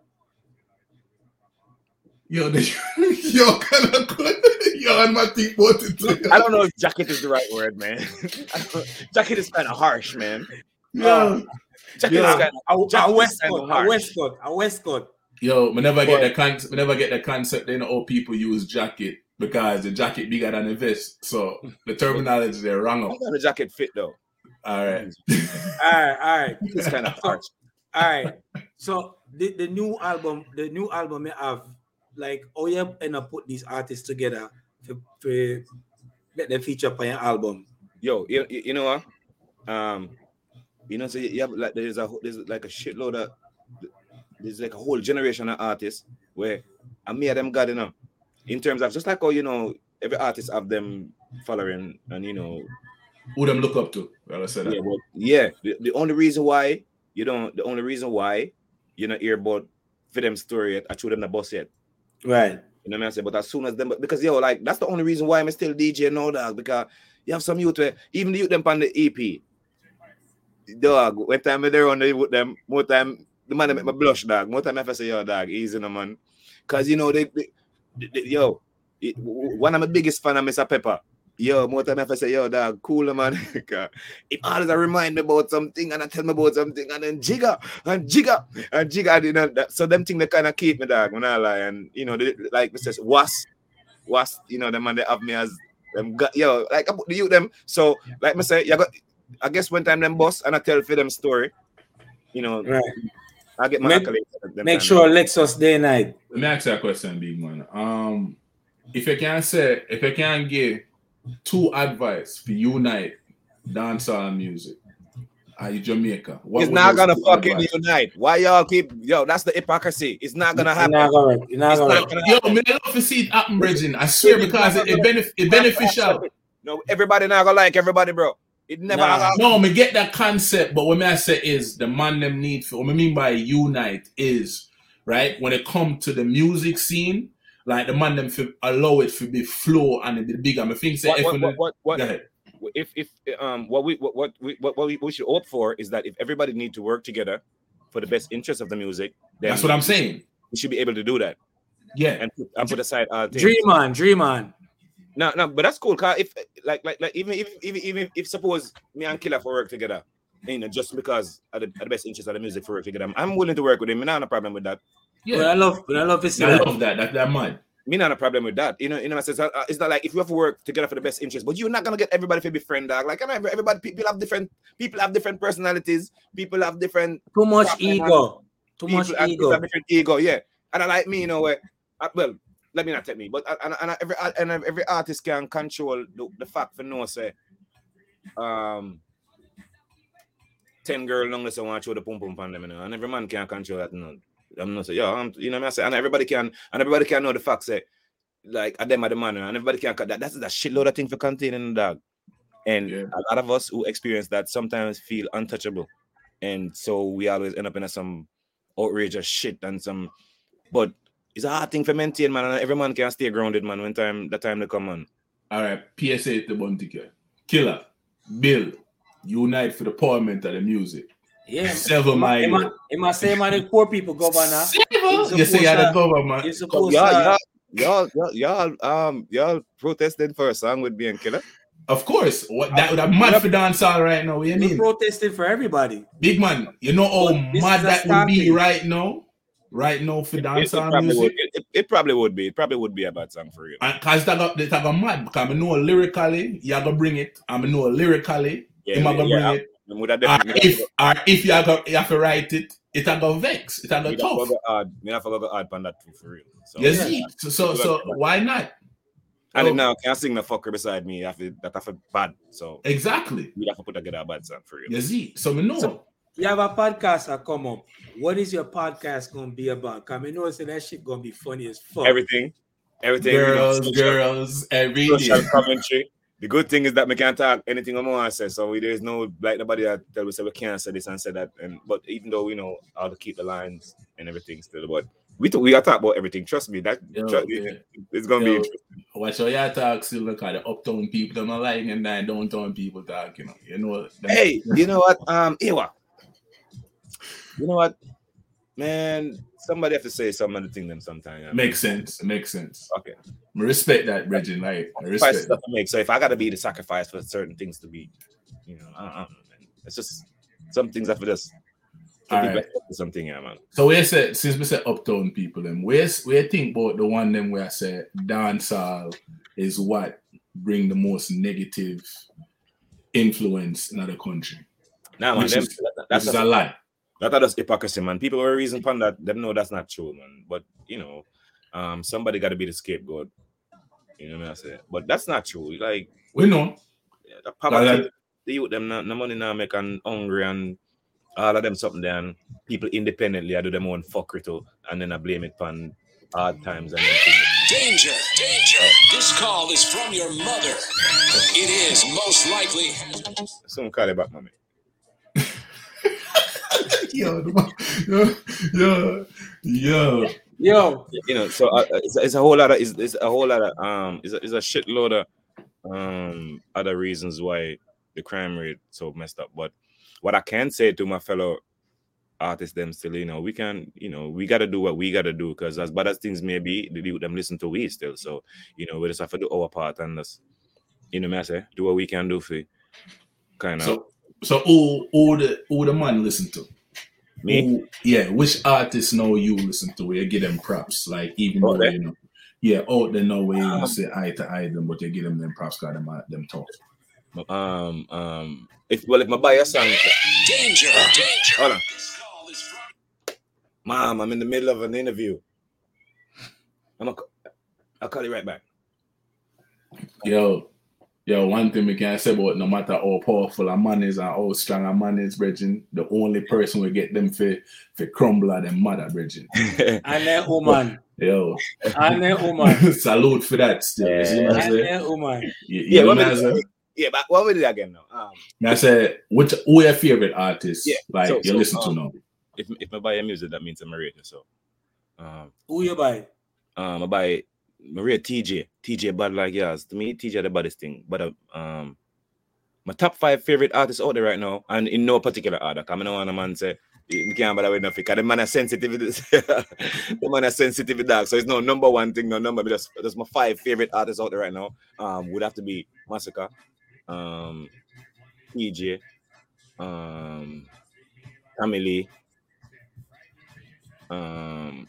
Yo, the, yo, kind of good. Yo, and my thing bought it too. I don't know if jacket is the right word, man. jacket is kind of harsh, man. Yo, uh, Jacket Yeah. is kind A, of a jacket is Westcott, kind of a harsh. Westcott, a Westcott. yo, we never get But- the con- we never get the concept. They know how people use jacket because the jacket bigger than the vest. So the terminology they're wrong. How does the jacket fit though? All right. All right, all right, It's kind of harsh. all right. So the, the new album, the new album, may have like oh yeah, and I put these artists together to, to get them feature on your album. Yo, you, you know what? Um, you know, so you have like there's a there's like a shitload of there's like a whole generation of artists where I me and them got know, in terms of just like oh you know every artist have them following and you know Who them look up to? Well, I said that. yeah, but yeah. The, the only reason why you don't the only reason why you know hear about for them story yet, I threw them the bus yet. Right. You know what I'm saying? But as soon as them, because yo, like that's the only reason why I'm still DJ now, dog. Because you have some youth where even the youth them on the EP, dog. When time they're on the with them, more time the man they make me blush, dog. More time if I say, yo, dog, easy, no man. Cause you know they, they, they- yo, it- one of my biggest fan of Mr. Pepper. Yo, more time I have say, yo, dog, cool, man. 'Cause it always a remind me about something and I tell me about something and then jigger and jigger and jigger. You know, that, so them thing they kind of keep me, dog, when I lie. And you know, they, like Mr. Was, was, you know, them man they have me as them. Got, yo, like I put the youth them. So, like me say, you got. I guess one time them boss and I tell for them story. You know, Right. I get my Make- accolades. them Make time. sure Lexus day and night. Let me ask you a question, big man. Um, if you can say, if you can give two advice for unite dancehall music, are you Jamaica? What It's not gonna two fucking advice- unite. Why y'all keep yo? That's the hypocrisy. It's not gonna You're happen. not gonna, you're not It's gonna. not gonna Yo, happen. man, I love to see it happen, Bridging. I swear because it, it, benef- it beneficial. No, everybody not gonna like everybody, bro. It never. Nah. No, me get that concept, but what me I say is the man them need for what I mean by unite is right when it come to the music scene, like the man them for allow it to be flow and it be bigger. I think say What, if what, what, the- what, what, go ahead. if if um what we what what we what, what we, we should hope for is that if everybody need to work together for the best interest of the music, then That's what I'm saying. we should be able to do that Yeah. and put, and put aside our things. Dream on, dream on. No, no, but that's cool. Cause if like like like even if even even if suppose me and Killer for work together, you know, just because of the, of the best interest of the music for work together, I'm willing to work with him. Me not have a problem with that. But Yeah. I love, but I love to see I that. love that. That that man. Me not a problem with that. You know, you know, I says uh, it's not like if you have to work together for the best interest, but you're not gonna get everybody to be friend dog. Like, I everybody, people have different, people have different personalities, people have different Too much ego. Too much have, ego. have different ego, yeah. And I like me, you know, where uh, well, let me not take me, but uh, and, and every and every artist can control the, the fact for no say, um, ten girl long as I want to show the pum pum on them, you know, and every man can't control that. You know, I'm not say, yeah, I'm, you know what I say, and everybody can, and everybody can know the facts, say, like, at them are the man, and everybody can cut that. That's a shitload of thing for containing the dog. And Yeah. a lot of us who experience that sometimes feel untouchable. And so we always end up in some outrageous shit and some but it's a hard thing for maintain, man. And every man can stay grounded, man, when time the time to come on. All right. PSA to Buntika. Killer. Bill. Unite for the empowerment of the music. Yeah. Sever my Am I, am I saying man, the poor people governor? Sever. You say you're the government. You're Y'all, supposed y'all, to. y'all, y'all, y'all, um, y'all protested for a song with being killer. Of course. What that would have mad for dancehall right now. What you You're mean? protesting for everybody. Big man, you know how But this mad that would be right now? Right now for It, it dancehall probably would. music? It, it, it probably would be. It probably would be a bad song for you. And cause that got that got mad because I know lyrically you gonna bring it. I know lyrically Yeah, him a gonna yeah, bring it. I would have Or if or if you have, you have to write it, it a go vex. It a go Me not tough. go hard. Me not go hard on that too for real. So, You Yeah. see? So so, so why not? and Oh. then now can't sing the fucker beside me. I feel that I feel bad. So Exactly. we have to put together a bad song for real. You see? So we know. So- You have a podcast that come up. What is your podcast gonna be about? Cause I know say that shit gonna be funny as fuck. Everything, everything. you know, girls, social- girls, every social commentary. The good thing is that we can't talk anything I want to say. So we, there's no like nobody that tell us say we can't say this and say that. And but even though we know how to keep the lines and everything still, but we talk, we gotta talk about everything. Trust me, that Yo, trust, yeah. it's gonna Yo. be interesting. Watch how you talk, still look at the uptown people, them not lying and then downtown people talk, you know. You know them- Hey, you know what? Um, Ewa. You know what? Man, somebody have to say some of the thing them sometime. yeah. Makes sense. Makes sense. Okay. I respect that, Reggie. Like, I respect stuff that. to make. So if I gotta be the sacrifice for certain things to be, you know, I, I don't know, man. It's just some things have to just to be Alright. better for something, yeah, man. So where said since we said uptown people, then where's where think about the one them where I said dancehall is what bring the most negative influence in the country. Nah, man, them, is- that- that's a lie. That just hypocrisy, man. People were reason upon that. Them know that's not true, man. But you know, um, somebody got to be the scapegoat. You know what I say? But that's not true. Like We know. yeah, the poverty, that- the youth them not, no money now make and hungry and all of them something there. And people independently I do them own fuckery too, and then I blame it on hard times and everything. Danger! Danger! This call is from your mother. It is most likely. Someone call it back, mommy. Yo, yo, yo, yo. Yo, you know, so uh, it's, it's a whole lot of it's, it's a whole lot of um, it's a, it's a shitload of um other reasons why the crime rate so messed up. But what I can say to my fellow artists, them still, you know, we can, you know, we got to do what we got to do because as bad as things may be, them listen to we still. So you know, we just have to do our part and just, you know, I say, do what we can do for kind of So, so who, who the who the man listen to? Me. Who, yeah, which artists know you listen to? Where you give them props, like even though you know, yeah, out there know where you Um, gonna say eye to eye them, but you give them them props, got them uh, them talk. Um, um, if well, if my buy a song, Danger! Danger! hold on. This call is from Mom, I'm in the middle of an interview. I'm a, I'll call you right back. Yo, yo, one thing we can say about no matter how powerful a man is and how strong a man is, Bridging, the only person will get them for for crumble are them mother, Bridging. and then woman, Yo, and then woman, salute for that still. You see what I and say? then woman. You, you Yeah, know what what I we- say? yeah, but what we did again now? Um, I said, which who your favorite artist? Yeah, like so- you so, listen to um, now. if if I buy a music, that means I'm a radio. So, um, Who you buy? um, I buy Maria TJ, TJ bad like yours. To me, TJ the baddest thing. But uh, um, my top five favorite artists out there right now, and in no particular order. Come on, a man say. You can't bother with nothing. Because the man is sensitive. the man is sensitive. So it's no number one thing, no number. That's, that's my five favorite artists out there right now. Um, would have to be Masicka, um, TJ, um, Emily, um,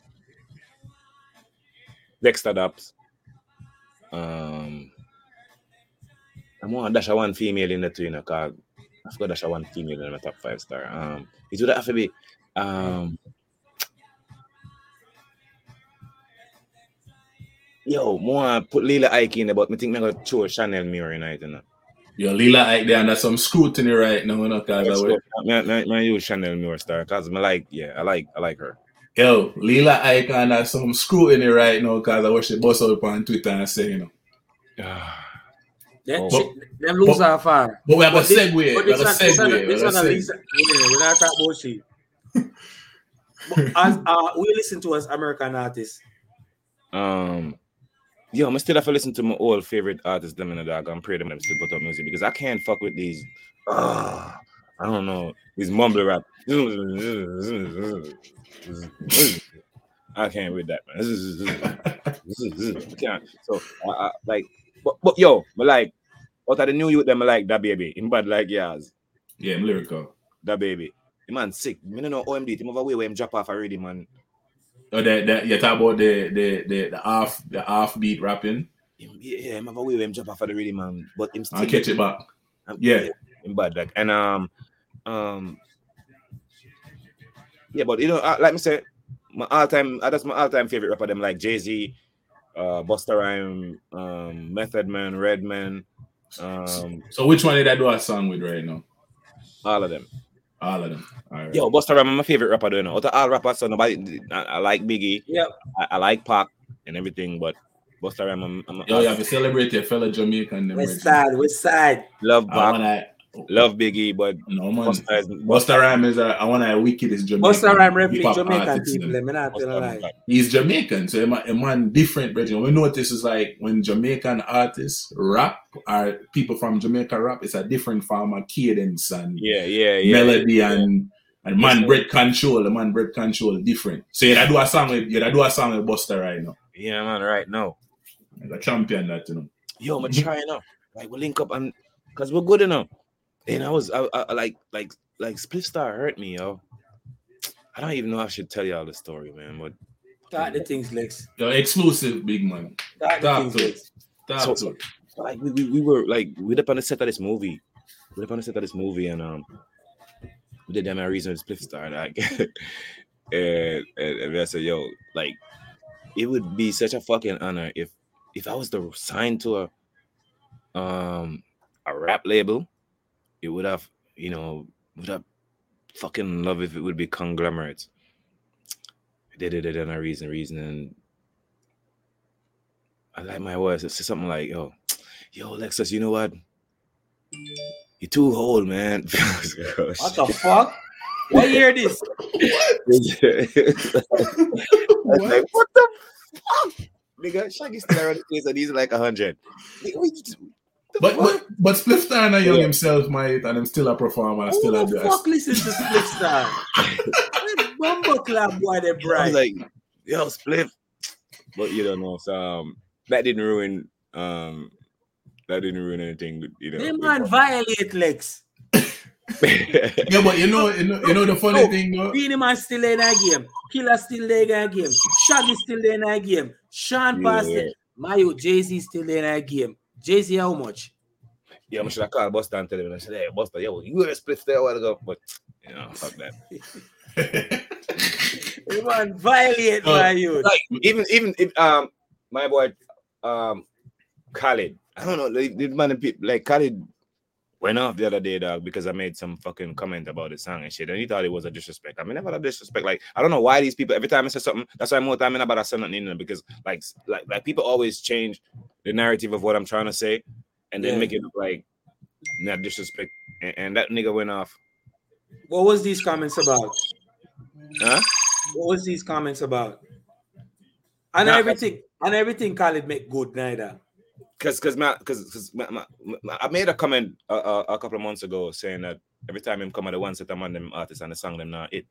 Dexta Daps. Um, I'm going to dash a one female in the two, you know, cause I forgot dash a one female in my top five star. Um, it would have to be, um, yo, more put Lila Ike in there, but I think I'm going to show Chanel mirror tonight, you know. Yo, Lila Ike there under some scrutiny right now, you know, cause I- me, me, me use Chanel mirror star, cause I like, yeah, I like, I like her. Yo, Lila Ike under some scrutiny right now, cause I watch the bust up on Twitter and say, you know. Them, Oh. shit, them lose But- our fire. But we have a But this- segue. We have a one, this one, segue. this we have one, a segue. yeah, we're not talking about shit. but as uh, we listen to as American artists, Um, yo, I'm still have to listen to my old favorite artists, them in the dog, and pray them them still put up music because I can't fuck with these. Ah, I don't know these mumble rap. I can't with that, man. I can't. So, I, I, like, but, but yo, but like, out of the new youth, them like that baby. In bad like yours, Yeah, I'm lyrical. that baby. The man sick. Me no know OMD. Him over way where him drop off already, man. Oh, that, that you talk about the the the the half the half beat rapping. Yeah, yeah, him over way where him drop off already, man. But him still I'll catch it back. Um, Yeah. in bad like and um um yeah, but you know, uh, like me say, my all time uh, that's my all time favorite rapper. Them like Jay Z, uh, Busta Rhyme, um, Method Man, Redman, um, So which one did I do a song with right now? all of them. All of them. All right. Yo, Busta Rhyme, my favorite rapper. Do you know? Out all rappers, so nobody. I, I like Biggie. yeah, I, I like Pac and everything, but Busta Rhyme, I'm, I'm, Yo, you have to celebrate your fellow Jamaican. them, West Reggie. Side, West Side. love I Pac, wanna love Biggie, but no man. Busta is Busta Rhyme is a, I want to wickedest Jamaican. Busta Rhyme reflect hip-hop Jamaican people. them. I'm not Busta telling Rhyme, lie. He's Jamaican, so a man, a man different, Reggie. We notice is like when Jamaican artists rap or people from Jamaica rap, it's a different form of cadence and Yeah, yeah, yeah. melody and And man Yes, bread control, the man bread control different. So yeah, I do a song with yeah, I do a song with Busta right now. Yeah, man, right now. Like a champion that you know. Yo, I'm trying up. Like we link up and because we're good enough. And I was I, I like like like Spliff Star hurt me, yo. I don't even know if I should tell y'all the story, man. But Start the things, Lexx. Yo, exclusive big man. Start the Talk things, to it. Lexx. Talk So- to it. like we, we, we were like we up on the set of this movie. We up on the set of this movie and um we did them a reason with Spliff Star like and, and, and I said, yo, like it would be such a fucking honor if if I was to sign to a um a rap label, it would have, you know, would have fucking love if it would be conglomerates. They did it on a reason, reason, and I like my words. It's something like, yo, yo, Lexus, you know what? You're too old, man. what the fuck? What year this? what? Like, what the fuck? Nigga, Shaggy's still around the place and he's like 100. But, what? but but Spliffstar and young yeah. himself, might, and I'm still a performer. I still the a do fuck listen to Spliffstar? Bumble Club, boy, they bright. like, yo, Spliff. But you don't know, so um, that didn't ruin um, that didn't ruin anything. You know, they man violate Lexx. yeah, but you know, you know, you know the funny oh, thing. Though? Beenie Man still in a game. Killer still in a game. Shaggy still in a game. Sean yeah. Pastor, Mayo Jay Z still in a game. Jay Z how much? yeah, I'm sure I called Busta and tell him. I said, hey, Busta, yo, you were a Spliff there a while ago. But you know, fuck that. Man violate my youth. like even even if um my boy um Khaled, I don't know, like, the man people like Khaled went off the other day, dog, because I made some fucking comment about the song and shit, and he thought it was a disrespect. I mean, never a disrespect. Like I don't know why these people every time I say something, that's why more time I'm about I say nothing in there because like like like people always change the narrative of what I'm trying to say and then Yeah. make it look like not disrespect. And, and that nigga went off. What was these comments about? Huh? What was these comments about? And Nah, everything, and everything Khaled make good neither. Because because because I made a comment a, a, a couple of months ago saying that every time him come at the one set among them artists and the song them not it.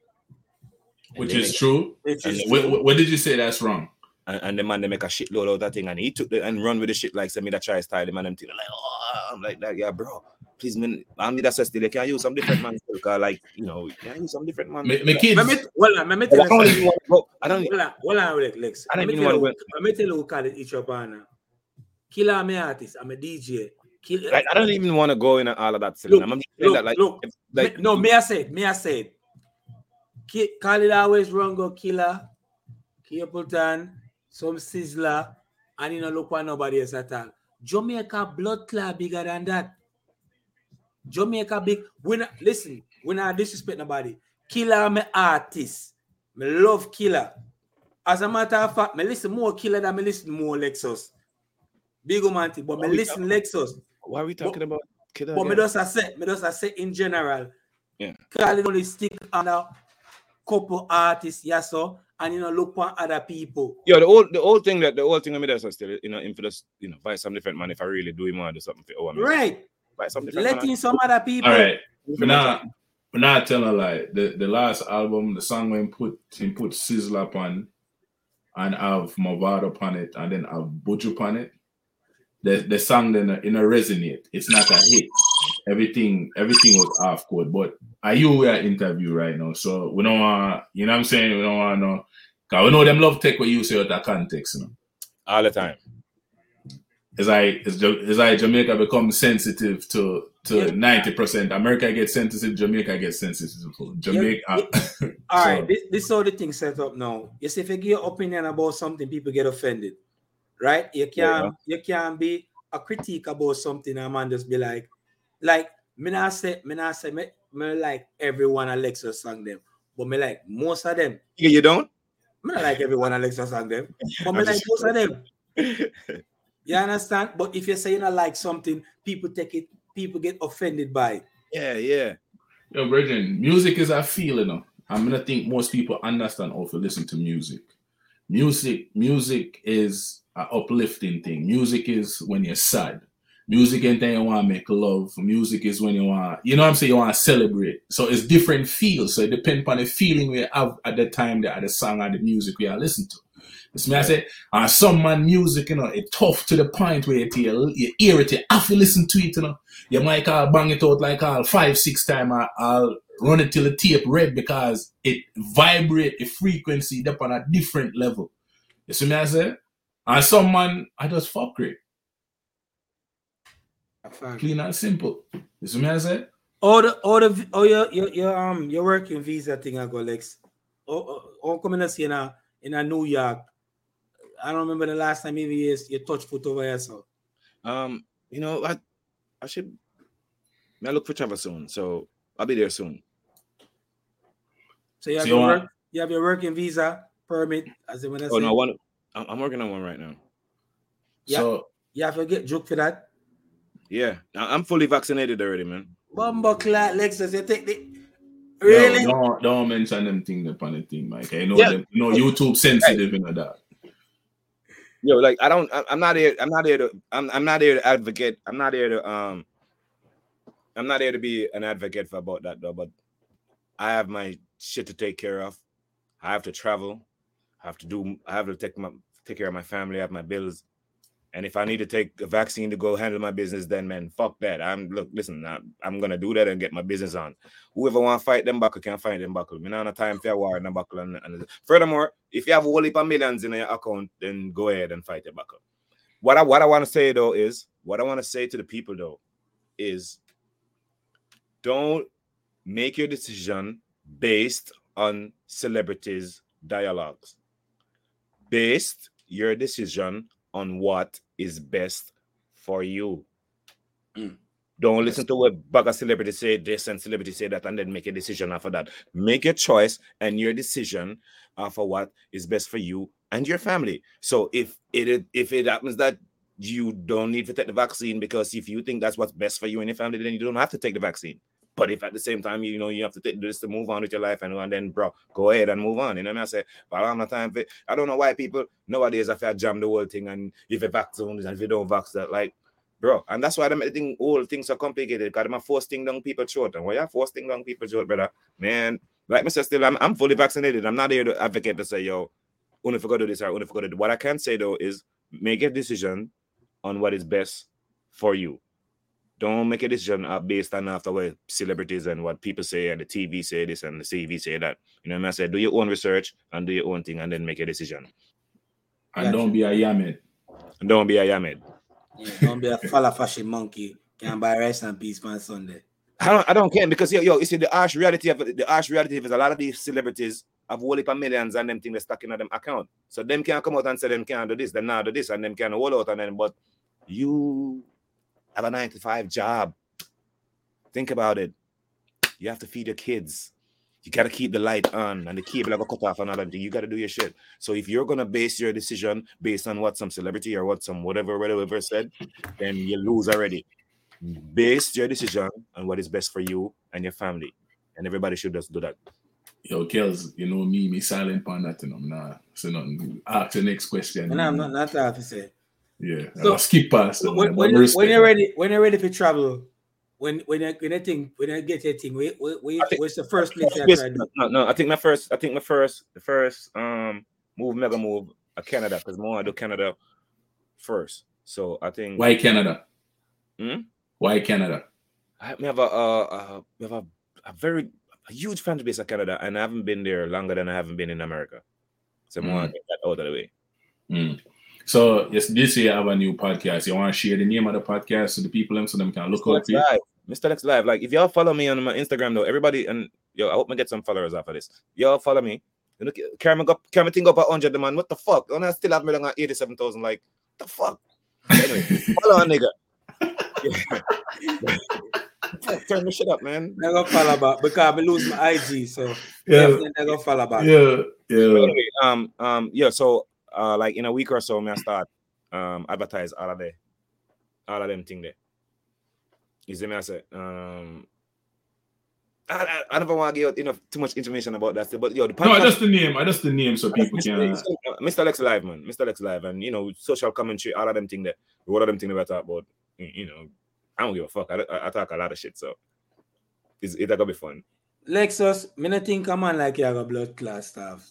Which is make- true. Which is What, what, what did you say that's wrong? and, and the man they make a shitload out of that thing and he took the and run with the shit like send me that try style him and them thing like oh I'm like that yeah bro please man I need that still can I use some different man still cause like you know can I use some different man My, my kids, me, well, let me But tell I don't even want to go I don't Hold on, Lexx. Lexx. I don't even wanna you- Let me tell you who Khaled each up on now. Killer, I'm artist. I'm a DJ. Kill, like I don't even want to go in all of that Look, I'm just look, that like look. like Me- no, me I said, me I said. Ki- Khaled always run go killer, Capleton, some Sizzla, and you know look what nobody else at all. Jamaica blood club bigger than that. Jamaica big. Not, listen, we not disrespect nobody. Killer me artist. Me love killer. As a matter of fact, me listen more killer than me listen more Lexus. Big man, but me What we listen Lexus. why are we talking about kidder But me again? just a say, me just a say in general. Yeah. Khaled only stick on a couple artists, yes, so, and you know, look for other people. Yeah, the old the old thing that the old thing I mean that's still you know, if just you know, buy some different man if I really do him want to do something for oh, I Right. buy some different man. Letting some other people. all right. Different But man. now, but now I tell a lie. The the last album, the song when put him put Sizzla upon and have Mavado upon it and then have Buju upon it. The the song then in a resonate. It's not a hit. Everything everything was off code. But are you we are interview right now? So we don't want you know what I'm saying? We don't want to know. Cause we know them love take what you say out of context, you know. all the time. It's like it's, Ja- it's like Jamaica becomes sensitive to to Yeah. ninety percent. America gets sensitive. Jamaica gets sensitive. Jamaica. All right, So- this, this is how the thing set up now. You see, if you give your opinion about something, people get offended. Right? You can't you can't be a critique about something and man just be like, like me not say me not say me, me like everyone Alexa sang them, but me like most of them. Yeah, you don't? Me not like everyone Alexa sang them, but me I'm like just- most of them. You understand? But if you say you not like something, people take it, people get offended by it. Yeah, yeah. Yo, Bridget, music is a feeling. You know? I'm gonna think most people understand how to listen to music. Music, music is an uplifting thing. Music is when you're sad. Music ain't thing you want to make love. Music is when you want, you know what I'm saying, you want to celebrate. So it's different feels. So it depends on the feeling we have at the time that the song or the music we are listening to. It's me, I say, and some man music, you know, it tough to the point where it, you, you hear it, you have to listen to it, you know. You might all bang it out like all five, six time, or, I'll run it till the tape red because it vibrate the frequency up on a different level. You see me, I say? And some man, I just fuck it. Clean and simple. You see me, I said? All the, all the, oh, your, your, your, um, your working visa thing, I go, Lexx. Oh, oh, oh coming to see in a, in a New York. I don't remember the last time maybe you, you touched foot over here, so. Um, you know, I, I should, I look for travel soon, so I'll be there soon. So you have, So your, you work, you have your working visa permit, as in when I Oh say, no, one. I'm I'm working on one right now. Yeah. So you have to get joke for that. Yeah, I- I'm fully vaccinated already, man. Bumbo clat Lexus, you take the no, really? don't, don't mention them thing upon the thing, Mike. I know Yeah. them, you know YouTube sensitive, you know that. Yo, like I don't. I- I'm not here. I'm not here to. I'm. I'm not here to advocate. I'm not here to. Um. I'm not here to be an advocate for about that though. But I have my shit to take care of. I have to travel. I have to do. I have to take my take care of my family. I have my bills. And if I need to take a vaccine to go handle my business, then man, fuck that. I'm look, listen, I'm, I'm gonna do that and get my business on. Whoever want to fight them buckle can fight them buckle. Me not time for a war and a buckle. And, and furthermore, if you have a whole heap of millions in your account, then go ahead and fight your buckle. What I what I want to say though is what I want to say to the people though is don't make your decision based on celebrities' dialogues. Based your decision on what is best for you. Mm. Don't listen to what bag of celebrity say this and celebrity say that, and then make a decision after that. Make your choice and your decision for what is best for you and your family. So if it if it happens that you don't need to take the vaccine because if you think that's what's best for you and your family, then you don't have to take the vaccine. But if at the same time you know you have to take this to move on with your life and, and then bro, go ahead and move on. You know what I mean? I say, but I don't have time for. I don't know why people nowadays I feel jam the whole thing and if you vaccine and if you don't that, like bro, and that's why them thing all things are complicated because I'm forcing down people short. And why you forcing down people short, brother, man. Like Mr. Still, I'm, I'm fully vaccinated. I'm not here to advocate to say, yo, only I go do this or only I go do what I can say though is make a decision on what is best for you. Don't make a decision uh, based on after what celebrities and what people say and the TV say this and the CV say that. You know what I mean? I said, do your own research and do your own thing and then make a decision. And don't be a yamed. And don't be a yamed. Yeah, don't be a falla fashion monkey. Can't buy rice and peas on Sunday. I don't, I don't care because yo, yo, you see the harsh reality of the harsh reality of it is a lot of these celebrities have whole heap of millions and them things they're stuck in them account. So them can't come out and say them can't do this, them not do this, and them can't hold out and then but you have a nine to five job. Think about it. You have to feed your kids. You gotta keep the light on and the cable like cut off and all that. thing. You gotta do your shit. So if you're gonna base your decision based on what some celebrity or what some whatever whatever said, then you lose already base your decision on what is best for you and your family. And everybody should just do that. Yo, Kels, you know me, me silent on that, you know, nah. So nothing. Ask the next question. And I'm not not that to say. Yeah, So, I'll skip past them. When, when, you- respect when you're ready, when you're ready for travel, when when I, when you think when I get your thing, wait, wait, wait, think- what's the first place you Yes, try to no, no, I think my first, I think my first, the first um move, mega move, uh, Canada, because more I do Canada first. So I think Why Canada? Hmm? Why Canada? I we have a, uh, uh, we have a, a very a huge fan base of Canada, and I haven't been there longer than I haven't been in America. So I want Mm. to get that out of the way. Mm. So yes, this year I have a new podcast. You want to share the name of the podcast so the people them so them can look Mr. out Lexx for you? Live. Mr. Lexx Live. Like if y'all follow me on my Instagram though, everybody and yo, I hope I get some followers after this. Y'all follow me. You know, carry me up, carry me thing up at 100 man. What the fuck? And I still have me like 87,000. Like, what the fuck? Anyway, follow a nigga. Yeah. Turn the shit up, man. I go follow back because I lose my IG, so Yeah, definitely I go follow back. yeah, yeah. anyway, um, um, yeah. So, uh, like in a week or so, me I start um advertise all of the all of them thing there. You see me? I say, um, I, I, I never want to give out enough too much information about that, still, but yo, the No, just the name. I just the name so people Mr. can. Mr. Mr. Lexx Live, man, Mr. Lexx Live, and you know, social commentary, all of them thing there, what of them thing that we talk about. you know, I don't give a fuck. I, I, I talk a lot of shit, so it's it's gonna be fun. Lexus, me not think a man like you have a blood class stuff.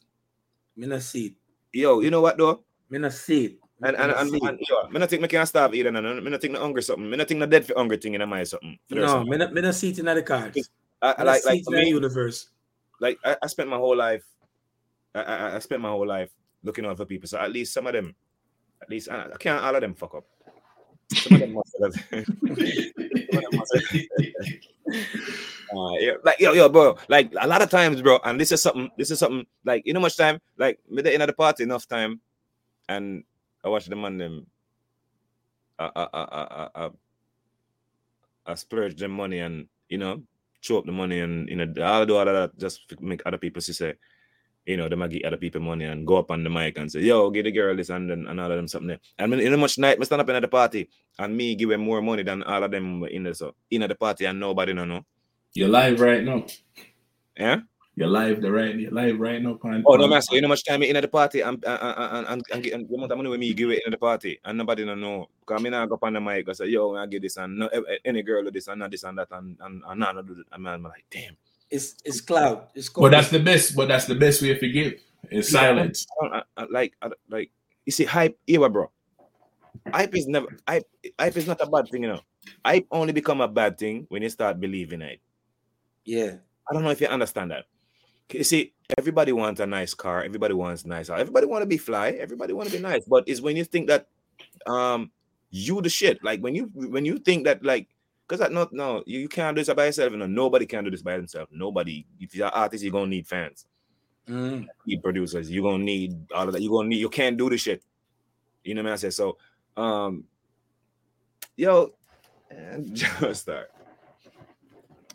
Me not see it. Yo, you know what though? Me not see it. Me And and and, see it. yo, me not think me can starve either. No, no, me not think no hungry something. Me not think no dead for hungry thing in my something. No, something. me not, me not see it in the cards. I, I like like it for in the me, universe. like I, I spent my whole life. I, I I spent my whole life looking out for people. So at least some of them, at least I, I can't all of them fuck up. Some of them must have. them yeah, like yo, yo, bro. Like a lot of times, bro. And this is something. This is something. Like you know, much time. Like me the end of the party, enough time, and I watch the man them. I I I I I, I splurge them money and you know show up the money and you know I'll do all of that just make other people see say, you know, they might get other people money and go up on the mic and say, yo, give the girl this and then and all of them something there. And when, you know much night, me stand up in the party and me give them more money than all of them in the so in the party and nobody no know. You're live right now. Yeah. You're live the right. You're live right now. Pan, Oh no, pan- master. You know much time in at the party and and and, and, and get and the amount of money with me give it in the party and nobody no know. Because me not go up on the mic and say, yo, I get this and no, eh, eh, any girl do this and not this and that and and, and not do it. And I'm like, damn. It's it's cloud. It's But that's the best. But that's the best way to give. It's silence. I I, I, like, I, don't- like you see, hype, here, bro. Hype is never hype. Hype is not a bad thing, you know. Hype only become a bad thing when you start believing it. Yeah. I don't know if you understand that. You see, everybody wants a nice car. Everybody wants nice. house, Everybody want to be fly. Everybody want to be nice. But it's when you think that, um, you the shit. Like when you when you think that like. Because that not no, you, you can't do this by yourself. You know, nobody can do this by themselves. Nobody. If you're an artist, you're gonna need fans. Mm. need producers. You're gonna need all of that. You're gonna need you can't do this shit. You know what I say? So um yo and just start.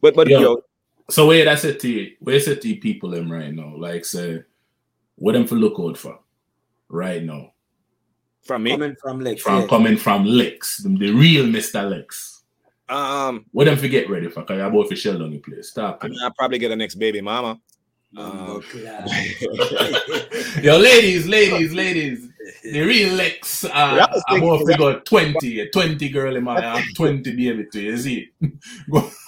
But but Yo. yo, So where that's it to you. Where's it to you people them right now? Like say, what them for look out for right now? from me, Coming from Lexx. From yeah. coming from Lexx, the, the real Mr. Lexx. um What them for get ready for? Cause you're about to shell down the place. Stop. I mean, I'll probably get a next baby mama. Bumbo Um, clad. Yo, ladies, ladies, ladies. The real Lexx, uh, I was I'm thinking- about to go 20, a 20 girl in my I'm 20 baby to you, see?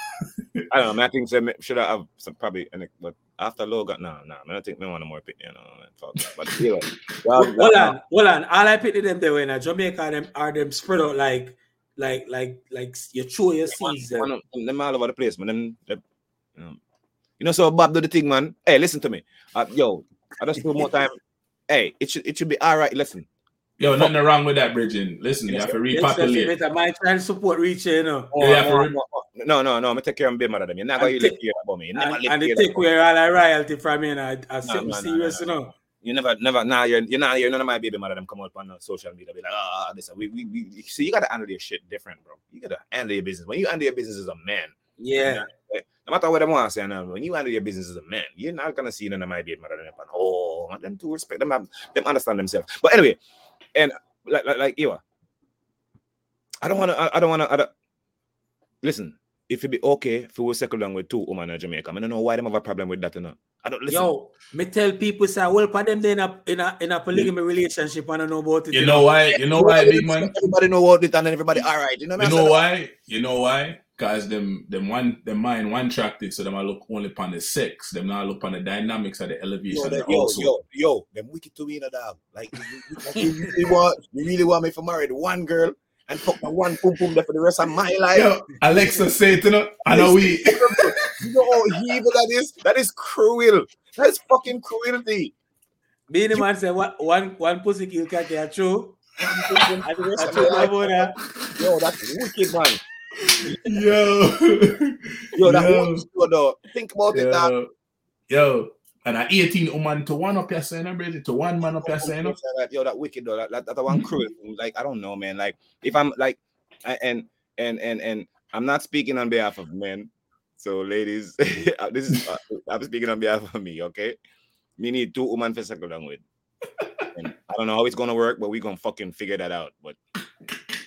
I don't know. I think so, should I have some probably and it- but after Logan, no, no, man. I think me want more pick, you know. man, fuck that. But anyway, well, hold on, hold on. All I picked them there when I Jamaica them are them spread out like like like like you throw your seeds them. them all over the place, man. Them, them, um, you know, so Bob do the thing, man. Hey, listen to me. Uh, yo, I just do more time. Hey, it should it should be all right. Listen, Yo, nothing wrong with that, Bridging. Listen, you have to Yes, yes, repopulate. better mind trying to support reach you know. Oh, Yeah, no, for- no, no, no, no, me take care of them, them. You're not going to take- hear about me. You never And, live and they here. take away all the royalty from you and I, I No, something no, no, serious, no, you know. You never, never, nah, you're, you're not. You're none of my baby mother. Them come out on social media, be like, ah, this. We, we, we. See, you gotta handle your shit different, bro. You gotta handle your business. When you handle your business as a man, Yeah. no matter what them want to say, now, when you handle your business as a man, you're not gonna see none of my baby mother. Them, and, oh, man, them to respect them, have- them understand themselves. But anyway, and like, like, like you are. I don't wanna. I, I don't wanna. I don't, listen. If it be okay if we settle down with two women in Jamaica, I don't know why them have a problem with that. You know? I don't listen. Yo, me tell people say, well, for them they in a in a in a polygamy relationship I don't know about it. You know why? You know why, big man? Everybody know what it and then everybody all right. You know what You I'm know why? You know why? Cause them them one them mind one tracted, so them I look only upon the sex. Them now look upon the dynamics of the elevation Yo, of the that- yo, household. yo, yo, them wicked to me in a dog. Like you, you, you, really want, you really want me to marry the one girl and fuck the one pum pum there for the rest of my life? Yo, Alexa say it, you know, I know we You know how evil that is? That is cruel. That is fucking cruelty. Me and the man say one one one pussy kill cat yeah true. And the rest I of true my life. about that. Yo, that's wicked, man. Yo. Yo, that Yo. one yo, though. Think about it, dog. Yo, yo, and a 18 woman to one up your saying, Bridget, to one man up your saying. That, yo, that wicked though. That, that, that one cruel. Like I don't know, man. Like if I'm like, and and and and I'm not speaking on behalf of men. So ladies, this is uh, I'm speaking on behalf of me. Okay, me need two women to settle down with. And I don't know how it's gonna work, but we gonna fucking figure that out. But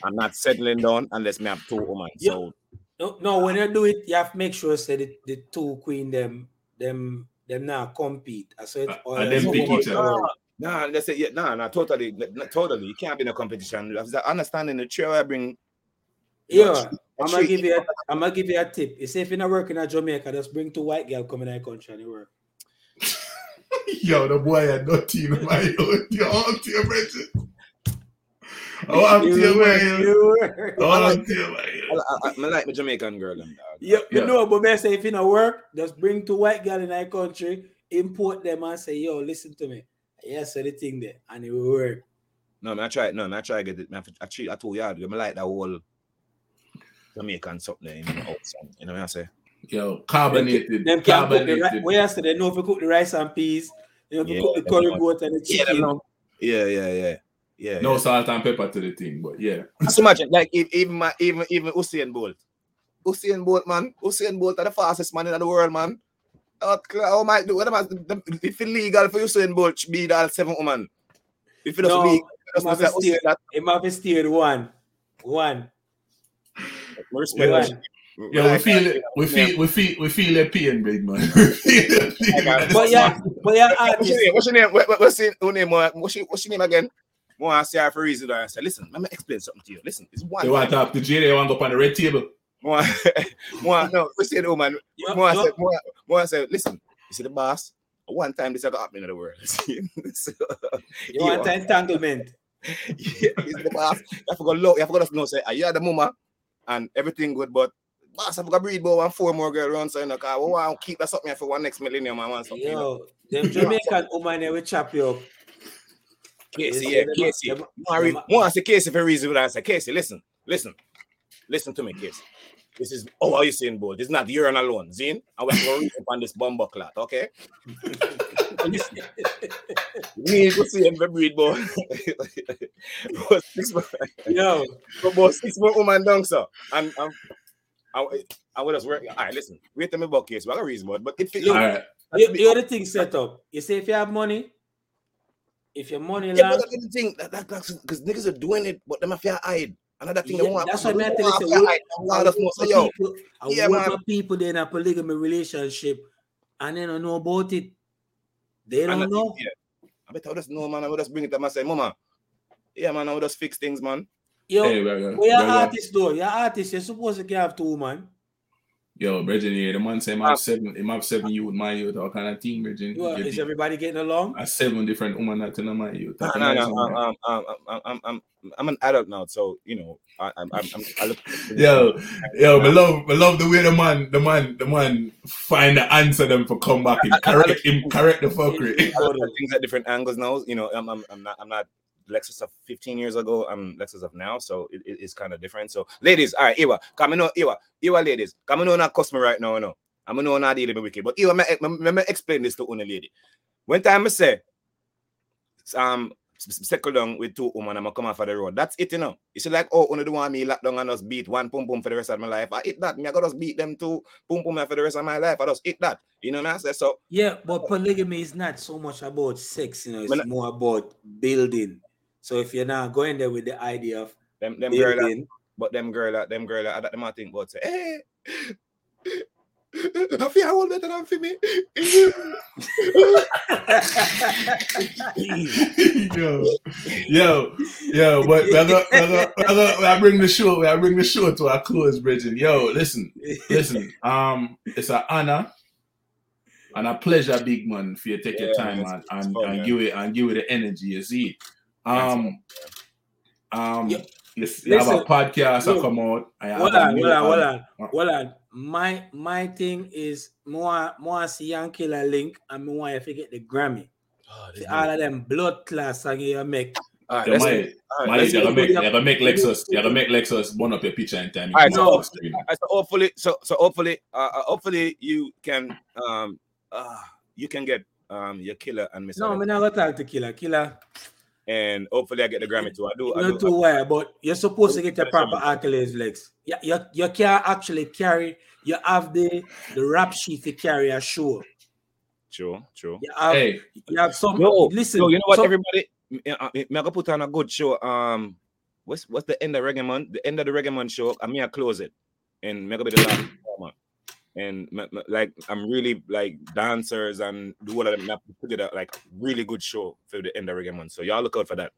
I'm not settling down unless me have two women. So No, no, when you do it, you have to make sure say the, the two queen them them them now compete. I said Uh, and them pick each other. Nah, let's say yeah, nah, nah, totally, n- n- totally. You can't be in a competition. Understanding the chair I bring. Yeah, treat- I'm gonna give you. A, I'm gonna give you a tip. You say if you're not working at Jamaica, just bring two white girl coming in the country and you work. Yo, the boy had no team in my own. Yo, I'm to your Bridget. Oh, I'm to your man. You work. Oh, I'm to your I, man. I, I, I like my Jamaican girl. Them, dog. Yeah, Yeah. you know, but me say if you not work, just bring two white girl in our country, import them and say, yo, listen to me. Yes, so the thing there, and it will work. No, man, I try. No, man, I try to get it. Man, I treat. I told you, I like that whole Jamaican something there in the outside. You know what I say? Yo, carbonated. Them can cook the rice. carbonated. Where else they know if you cook the rice and peas, you know if you Yeah, cook the them curry goat and the chicken. yeah, yeah, yeah, yeah. No yeah. salt and pepper to the thing, but yeah. Just imagine, like even my even even Usain Bolt, Usain Bolt, man, Usain Bolt are the fastest man in the world, man. Oh, oh my, what am I? If it's legal for Usain Bolt, to be that seven woman. If it doesn't No, legal, it must doesn't say that. It might be steered one. One. Respect One. Yeah, we feel it. We feel. We feel. We feel the pain, big man. We feel the pain. got- But yeah, but yeah, What's your name? What's your name? What, what, what's your name? What's your, what's your name again? More I say her for a reason. I say, listen, let me explain something to you. Listen, it's one. They want to talk to Jay. They want to go up on the red table. More, more, no, we say the woman. You- More I you- say, more, more I say, listen, you see the boss. One time this ever happened in the world. so, You want entanglement. yeah, he's the boss. You have to go low. You have to to know say, "Ah, you are the mama, and everything good, but boss, I have to breed about one four more girl around. So you know, cause we want to keep that something for one next millennium. I want something. You know? Yo, them Jamaican woman they will chop you up. Casey, yeah, Casey. them- More, re- I Casey for a reason. I say, Casey, listen, listen, listen to me, Casey. This is oh, are you saying, boy? This is not urine alone, Zine. I will go read up on this bomber clot, okay? Listen, me go see him breed, boy. Six months, Yo, about six months woman down, so. And um, I, I would just work. All right, listen, wait till me about case. What a reason, but but it All right. you, you the thing set up. You say if you have money, if your money Yeah, land, but that's the thing. That, that, that's because niggas are doing it, but them if you hide. Another thing Yeah, they want. that's why they I want tell you, to say, hide. They want us to know, say, yo, people, yeah, man. people they in a polygamy relationship and they don't know about it. They don't I- know. Yeah. I bet I would just know, man. I would just bring it up and say, Mama, yeah, man, I would just fix things, man. Yo, Hey, well, well, we are well, well. artists though. You're artists. You're supposed to have two man. Yo, Bridget, here, the man say him Ah. seven, him have seven youth, my youth, all kind of team, Bridget. Are, is everybody getting along? A seven different women that in my youth. No, no, no. Um, um, um, I'm, I'm, I'm an adult now, so you know, I, I'm, I'm, I'm I look. Yo, yo, I love, I love the way the man, the man, the man find the answer them for come back and correct him, correct the fuckery. I look at things at different angles now. You know, I'm, I'm, I'm not, I'm not Lexx of 15 years ago. I'm Lexx of now, so it, it- it's kind of different. So, ladies, all right, Iwa, come know, Iwa, Iwa, ladies, come know not customer right now, no. I'm know not dealing with wicked, but Iwa, me, me, me, explain this to one lady. When time I say, um, s- s- settle down with two women, I'm gonna come off of the road. That's it, you know. See, like, oh, only the one me lock down and just beat one pum pum for the rest of my life. I hit that. Me, I gotta just beat them two pum pum for the rest of my life. I just hit that. You know what I say? So, Yeah, but polygamy is not so much about sex, you know, it's When I- more about building. So if you're not going there with the idea of them, them girl, that- But them girl, that them girl, that them I think about say, hey, I feel I want better than for me. yo, yo, yo, but we are bring the show, we are bring the show to a close, Bridget. Yo, listen, listen. Um, it's an honor and a pleasure, big man, for you to take your time it's- and, it's and, fun, and give it and give it the energy. You see, um, um, Yeah. you, you have a podcast that look, come out. and you hold have a on, hold on, hold on, hold on. My my thing is more more see young killer link and me want you to get the Grammy. See all of them blood class and you make. All right, Yo, let's, my, all right, let's, you gotta make, you let's- gotta make Lexx, you gotta make Lexx burn up your picture in time. you Alright, come so- on the screen. uh, so hopefully, so so hopefully, uh, uh, hopefully you can um uh you can get um your killer and Miss No, Ellen. I'm not gonna talk to killer. Killer, and hopefully I get the Grammy too. I do. I not do. too wire, but you're supposed to get your proper I'm- accolades, Lex. Yeah, you, you can't actually carry. You have the the rap sheet to carry a show. True, true. You have, Hey, you have some. Yo, listen, So you know what, some- everybody, me, uh, me I gotta put on a good show. Um, what's what's the end of Reggae Month? The end of the Reggae Month show. I'm here close it, and me gonna be the last performer. And me- me- like I'm really like dancers and do all of them. me have to together like really good show for the end of Reggae Month. So y'all look out for that.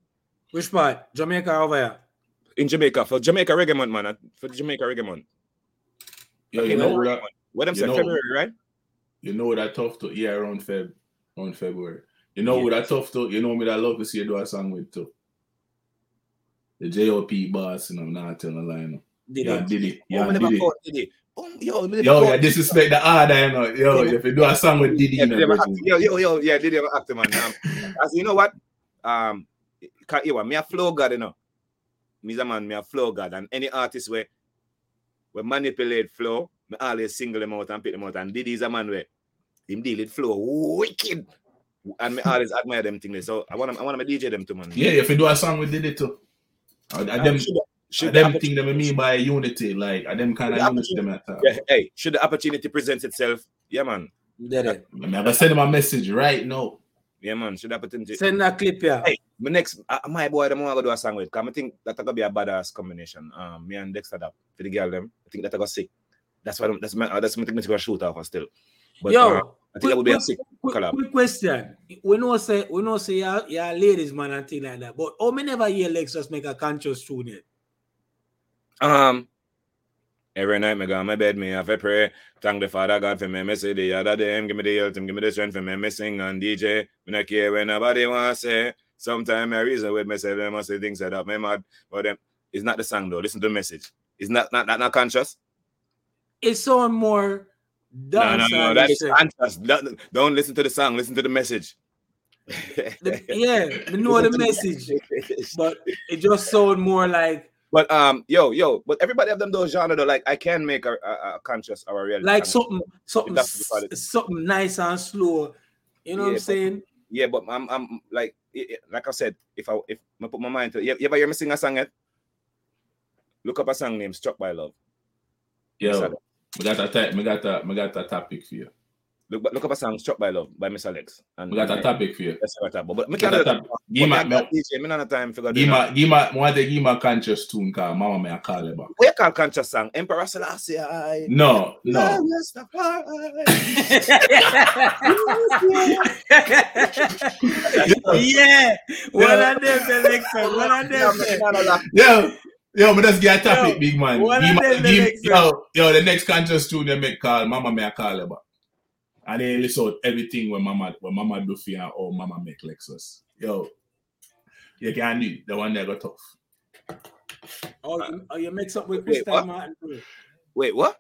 Which part? Jamaica over here. in Jamaica for Jamaica Reggae Month, man. For the Jamaica Reggae Month. Yo, Okay, you know well, that What them You say? know- February, right? you know that tough to yeah around Feb around February. You know Yeah. what that tough to you know me that I love to see you do a song with too. The JOP boss, and you know, I'm not telling a lie. no. Did Yeah, it? did it. Yeah, me did never it. Diddy. Oh, yo, Yo, yeah, disrespect the order, you know. Yo, Yeah. if you do a song with Diddy, Yeah, you know, act- yo, yo, yo, yeah, Diddy have actor, man. Um, as you know what? Um, you me a flow god, you know. Me's a man, me a flow god, and any artist where we manipulate flow, me always single them out and pick them out. And Diddy's a man where him deal with flow wicked, and me always admire them things. So I want to, I want to DJ them too, man. Yeah, if you do a song with Diddy too. And Um, them, should, the- should and the them opportunity- thing that I mean by unity, like and them kind of unity them at that. yeah, hey, should the opportunity present itself? Yeah, man. Did it? I'm gonna send him a message right now. Yeah, man. Should the opportunity? Send that clip here. Hey, my next, uh, my boy, the more I go do a song with, because I think that's gonna be a badass combination. Um, me and Dexta Daps for the girl them. I think that I got sick. That's why I'm- that's my uh, that's my thing to go shoot off still. But Yo, uh, I think that would be a sick quick, collab. quick question. We know say we know say yeah, yeah ladies man and thing like that. But oh me never hear Lexx make a conscious tune yet. Um, every night me go on my bed, me have to pray. Thank the Father God for me. Me say the other day, him give me the health, him give me the strength for me. Me sing and DJ. Me not care when nobody want to say. Sometimes I reason with myself, I must say things that. Me mad, but them, it's not the song though. Listen to the message. It's not not not, not conscious. It's sound more No, no, no, that is conscious. Don't, don't listen to the song. Listen to the message. yeah, we know the message, but it just sound more like But um, yo, yo, but everybody have them those genre though. Like I can make a, a, a conscious or a real like something something That's what you call it. something nice and slow. You know what I'm but- saying? Yeah, but I'm, I'm like, i- i- like I said, if I if I put my mind to it, you, you ever hear me sing a song yet? Look up a song named "Struck by Love." Yo, Sorry. we got a type, we got a, we got a topic for you. Look, look up a song "Struck by Love" by Mr. Lexx. And We got a uh, topic for you. That's what I talk. But me We can't do that. Give But me, me not DJ. Me not time figure give me, give me, want to give me a conscious tune, cause Mama may I call it back. What you call conscious song? Emperor Selassie. I. No, no. yeah, one of them, the Lexx, one of them. Yo, yo, but let's get a topic, Yo, big man. one Give of me- give- yo, yo, the next conscious tune they make call, Mama may I call it back. And then listen out everything when Mama when Mama do for you or Mama make Lexx. Yo, you can do the one that got tough. Oh, you, oh, you mix up with Wait, Martin. Wait, what?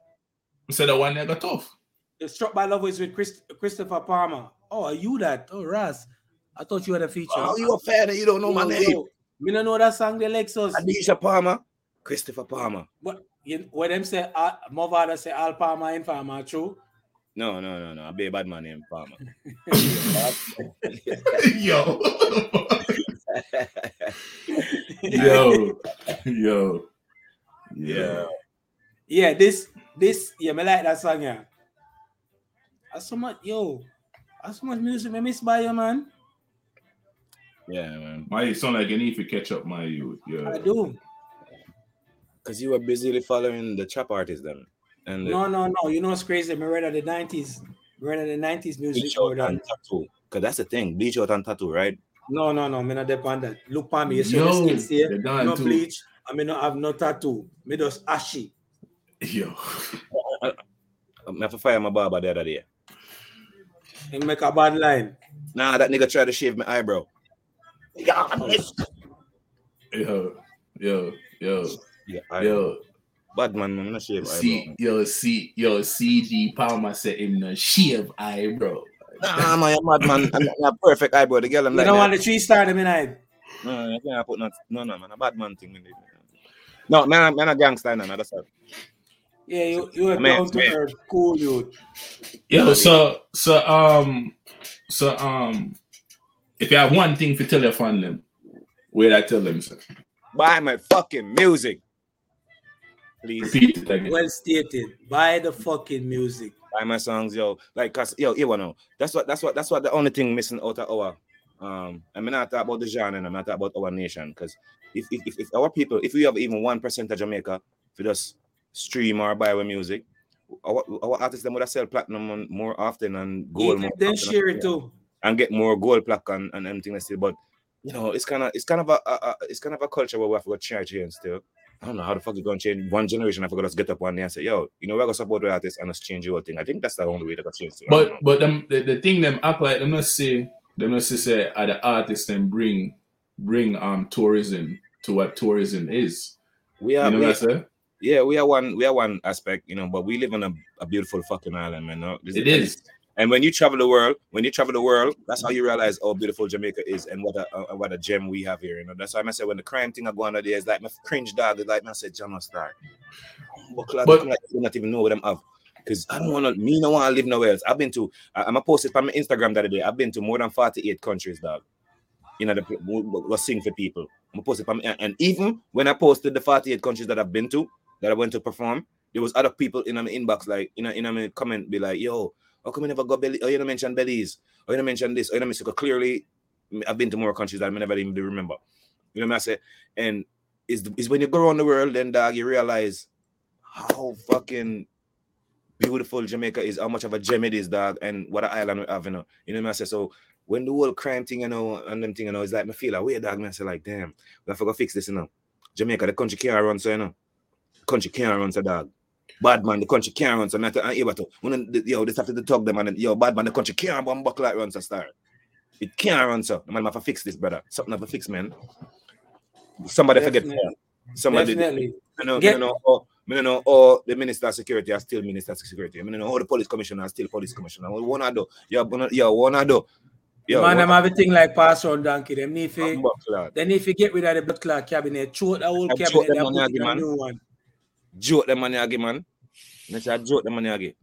We said the one that got tough. The Struck by Love is with Chris, Christopher Palmer. Oh, are you that? Oh, Raz. I thought you had a feature. Oh, you a fan and you don't know my Yo, name. yo, Me don't know that song, the Lexx. Adidja Palmer, Christopher Palmer. But you, when them say, uh, my father say Al Palmer and Palmer, true? No, no, no, no. I be a bad man named Palmer. yo. yo. Yo. Yeah. Yeah, this, this, yeah, me like that song, yeah. That's so much, yo. That's so much music me miss by you, man. Yeah, man. My you sound like you need to catch up, my youth. I do. Because you were busily following the trap artists then. And the No, no, no. You know what's crazy? Me read of the 90s. Me read of the 90s music bleach out and tattoo. Because that's the thing. Bleach out and tattoo, right? No, no, no. Me not depend that. Look on me. You see Yo, the skin here. No too. bleach. I mean, no have no tattoo. Me just ashy. Yo. I have to fire my barber the other day. And make a bad line. Nah, that nigga tried to shave my eyebrow. Yeah, Yo. Yo. Yo. yeah I, Yo. Bad man, I'm not shave See, eyebrow. yo, see, yo, CG Palmer said him the shave eyebrow. Nah, man, you're mad man. I'm not perfect eyebrow. The girl I'm You like, don't nah, want the three star them in it. no, you can't put no, no, no, man. A bad man thing. man. No, man, man, a gangster, no, no, that's all. Yeah, you you are Man, down to man. earth, cool youth. Yo, so, so, um, so, um, if you have one thing to tell your fan them, where I tell them, sir? Buy my fucking music. Please. Repeat it again. Well stated. Buy the fucking music. buy my songs, yo. Like, cause yo, you wanna know, that's what that's what that's what the only thing missing out of our um. I mean, not talk about the genre, and I'm not talk about our nation, because if, if if if our people, if we have even one percent of Jamaica, if we just stream or buy our music, our, our artists them would have sell platinum on- more often and gold more then often share it too. and get more gold plaque and and everything. Like that. But you know, it's kind of it's kind of a, a, a it's kind of a culture where we have to go change here and still. I don't know how the fuck it's gonna change. One generation, I forgot to get up one day and say, "Yo, you know, we're gonna support the artists and let's change your thing." I think that's the only way to change. It. But but them the, the thing them act like them not say them not say say are the artists them bring bring um tourism to what tourism is. we are, You know we what I say? yeah, we are one we are one aspect, you know, but we live on a, a beautiful fucking island, man. No? This It is. And when you travel the world, when you travel the world, that's how you realize how beautiful Jamaica is and what a uh, what a gem we have here. You know, that's why I say when the crime thing are going on there, it's like my cringe dog. It's like I said, John Star. But, But- like, you not even know what I'm have. Because I don't want to, me no want to live nowhere else. I've been to, I, I'm a posted on my Instagram the other day. I've been to more than 48 countries, dog. You know, the was sing for people. I'm posted on, and and even when I posted the 48 countries that I've been to, that I went to perform, there was other people in my inbox, like you know, in a comment, be like, yo, how come you never got Belize? Oh, you don't mention Belize. Oh, you don't mention this. Oh, you don't mention clearly. I've been to more countries that I never even remember. You know what I say? And is is when you go around the world, then dog, you realize how fucking beautiful Jamaica is, how much of a gem it is, dog, and what an island we have, you know. You know what I say? So when the whole crime thing, you know, and them thing, you know, it's like me feel like weird, dog. I say like, damn, we have to go fix this, you know. Jamaica, the country can't run, so you know. Country can't run, so dog. Bad man, the country can't run, so I'm able to. Uh, uh, when the, yo, this have to talk them, and yo, bad man, the country can't run back like run, so start. It can't run, so man, have to fix this, brother. Something have to fix, man. Somebody forget. Somebody. Definitely. I know, Get- I know, oh, I know, oh, the minister of security are still minister of security. I mean, know, all the police commissioner are still police commissioner. What one I do? Yeah, yeah, one I do. Yeah, Man, one them have a thing like pass on donkey. Them need to, they need to get rid of the blood clot cabinet, throw the whole cabinet, them put the a new one. Joke the money again, man. Let's joke the money again.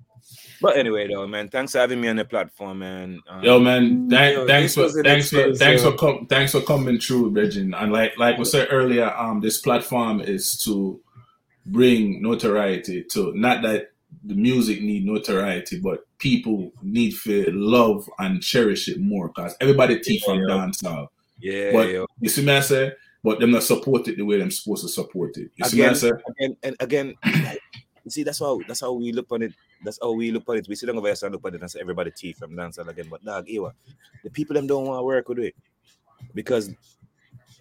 But anyway, though, man, thanks for having me on the platform, man. Um, Yo man, thank, Yo, thanks for was thanks for experience, thanks yo. for com- thanks for coming through, Bridging. And like like we said earlier, um, this platform is to bring notoriety to not that the music need notoriety, but people need to love and cherish it more because everybody teach from Yeah. dancehall. yeah, But yo. you see me I say, but them not support it the way them supposed to support it. You see me I again, say? again, and again, you see, that's how that's how we look on it. That's how we look on it. We sit down over here and look at it and say everybody teeth from dancehall again. But dog, Ewa, the people them don't want to work with it because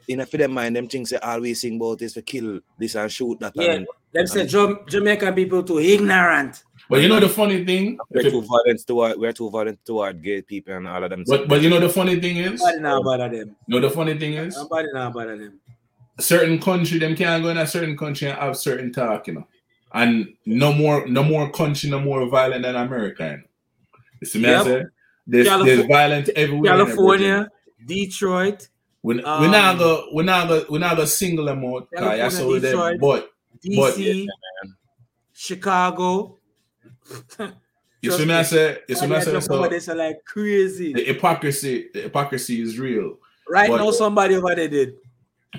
in a for them mind, them things say always sing about this for kill this and shoot that. Yeah. And Them say Jam- Jamaican people too ignorant. But you know the funny thing? we're too violent toward we're too violent toward gay people and all of them. But but you know the funny thing is? Nobody now bother them. You know the funny thing is? Nobody now bother them. certain country them can't go in a certain country and have certain talk, you know. And no more no more country, no more violent than America. You, know? you see me I say? There's, Calif- there's violence everywhere. in California, Detroit, We, we um, not go we not go we not go single them out. 'cause California, that's how them. Detroit. But But- DC, Chicago. You see me I say you see me I Somebody say so there, so like crazy. the hypocrisy the hypocrisy is real. Right but- now, somebody over there did.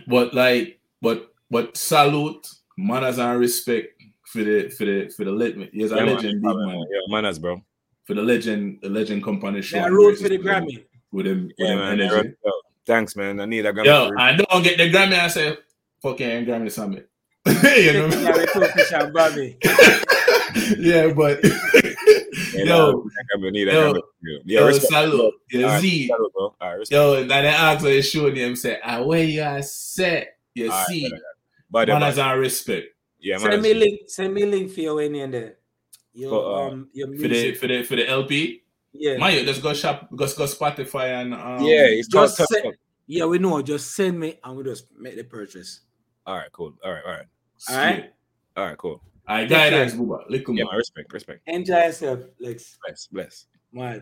But like but but salute, manners and respect for the for the for the legend. Yes, a Yeah, man. legend, big man. Yeah, manners, bro. For the legend, the legend company show. They wrote for the Grammy. with him, with Yeah, him man. Yo, thanks, man. I need a Grammy. Yo, for- I don't get the Grammy. I say, fucking Grammy summit. you know Taking away what Turkish and Grammy. I mean? yeah, but Yeah, yo, I need a yo, Yeah, yo, respect. salute, yo, All right, Z, salute, bro. All right, respect. yo, and then they ask her, show them, say, ah, where you are set, you All right, see, better, But manners and respect yeah, Send man. me link. Send me link for your in there. Your For, uh, um your for the for the for the LP. yeah. Man, you just go shop, just go Spotify and um, yeah, it's just just say- yeah, we know. Just send me and we just make the purchase. All right, cool. All right, all right, All right. all right, cool. I Take care. guidance, Booba. Look, Yeah, man, respect, respect. Enjoy yourself, Lex. Bless, bless. My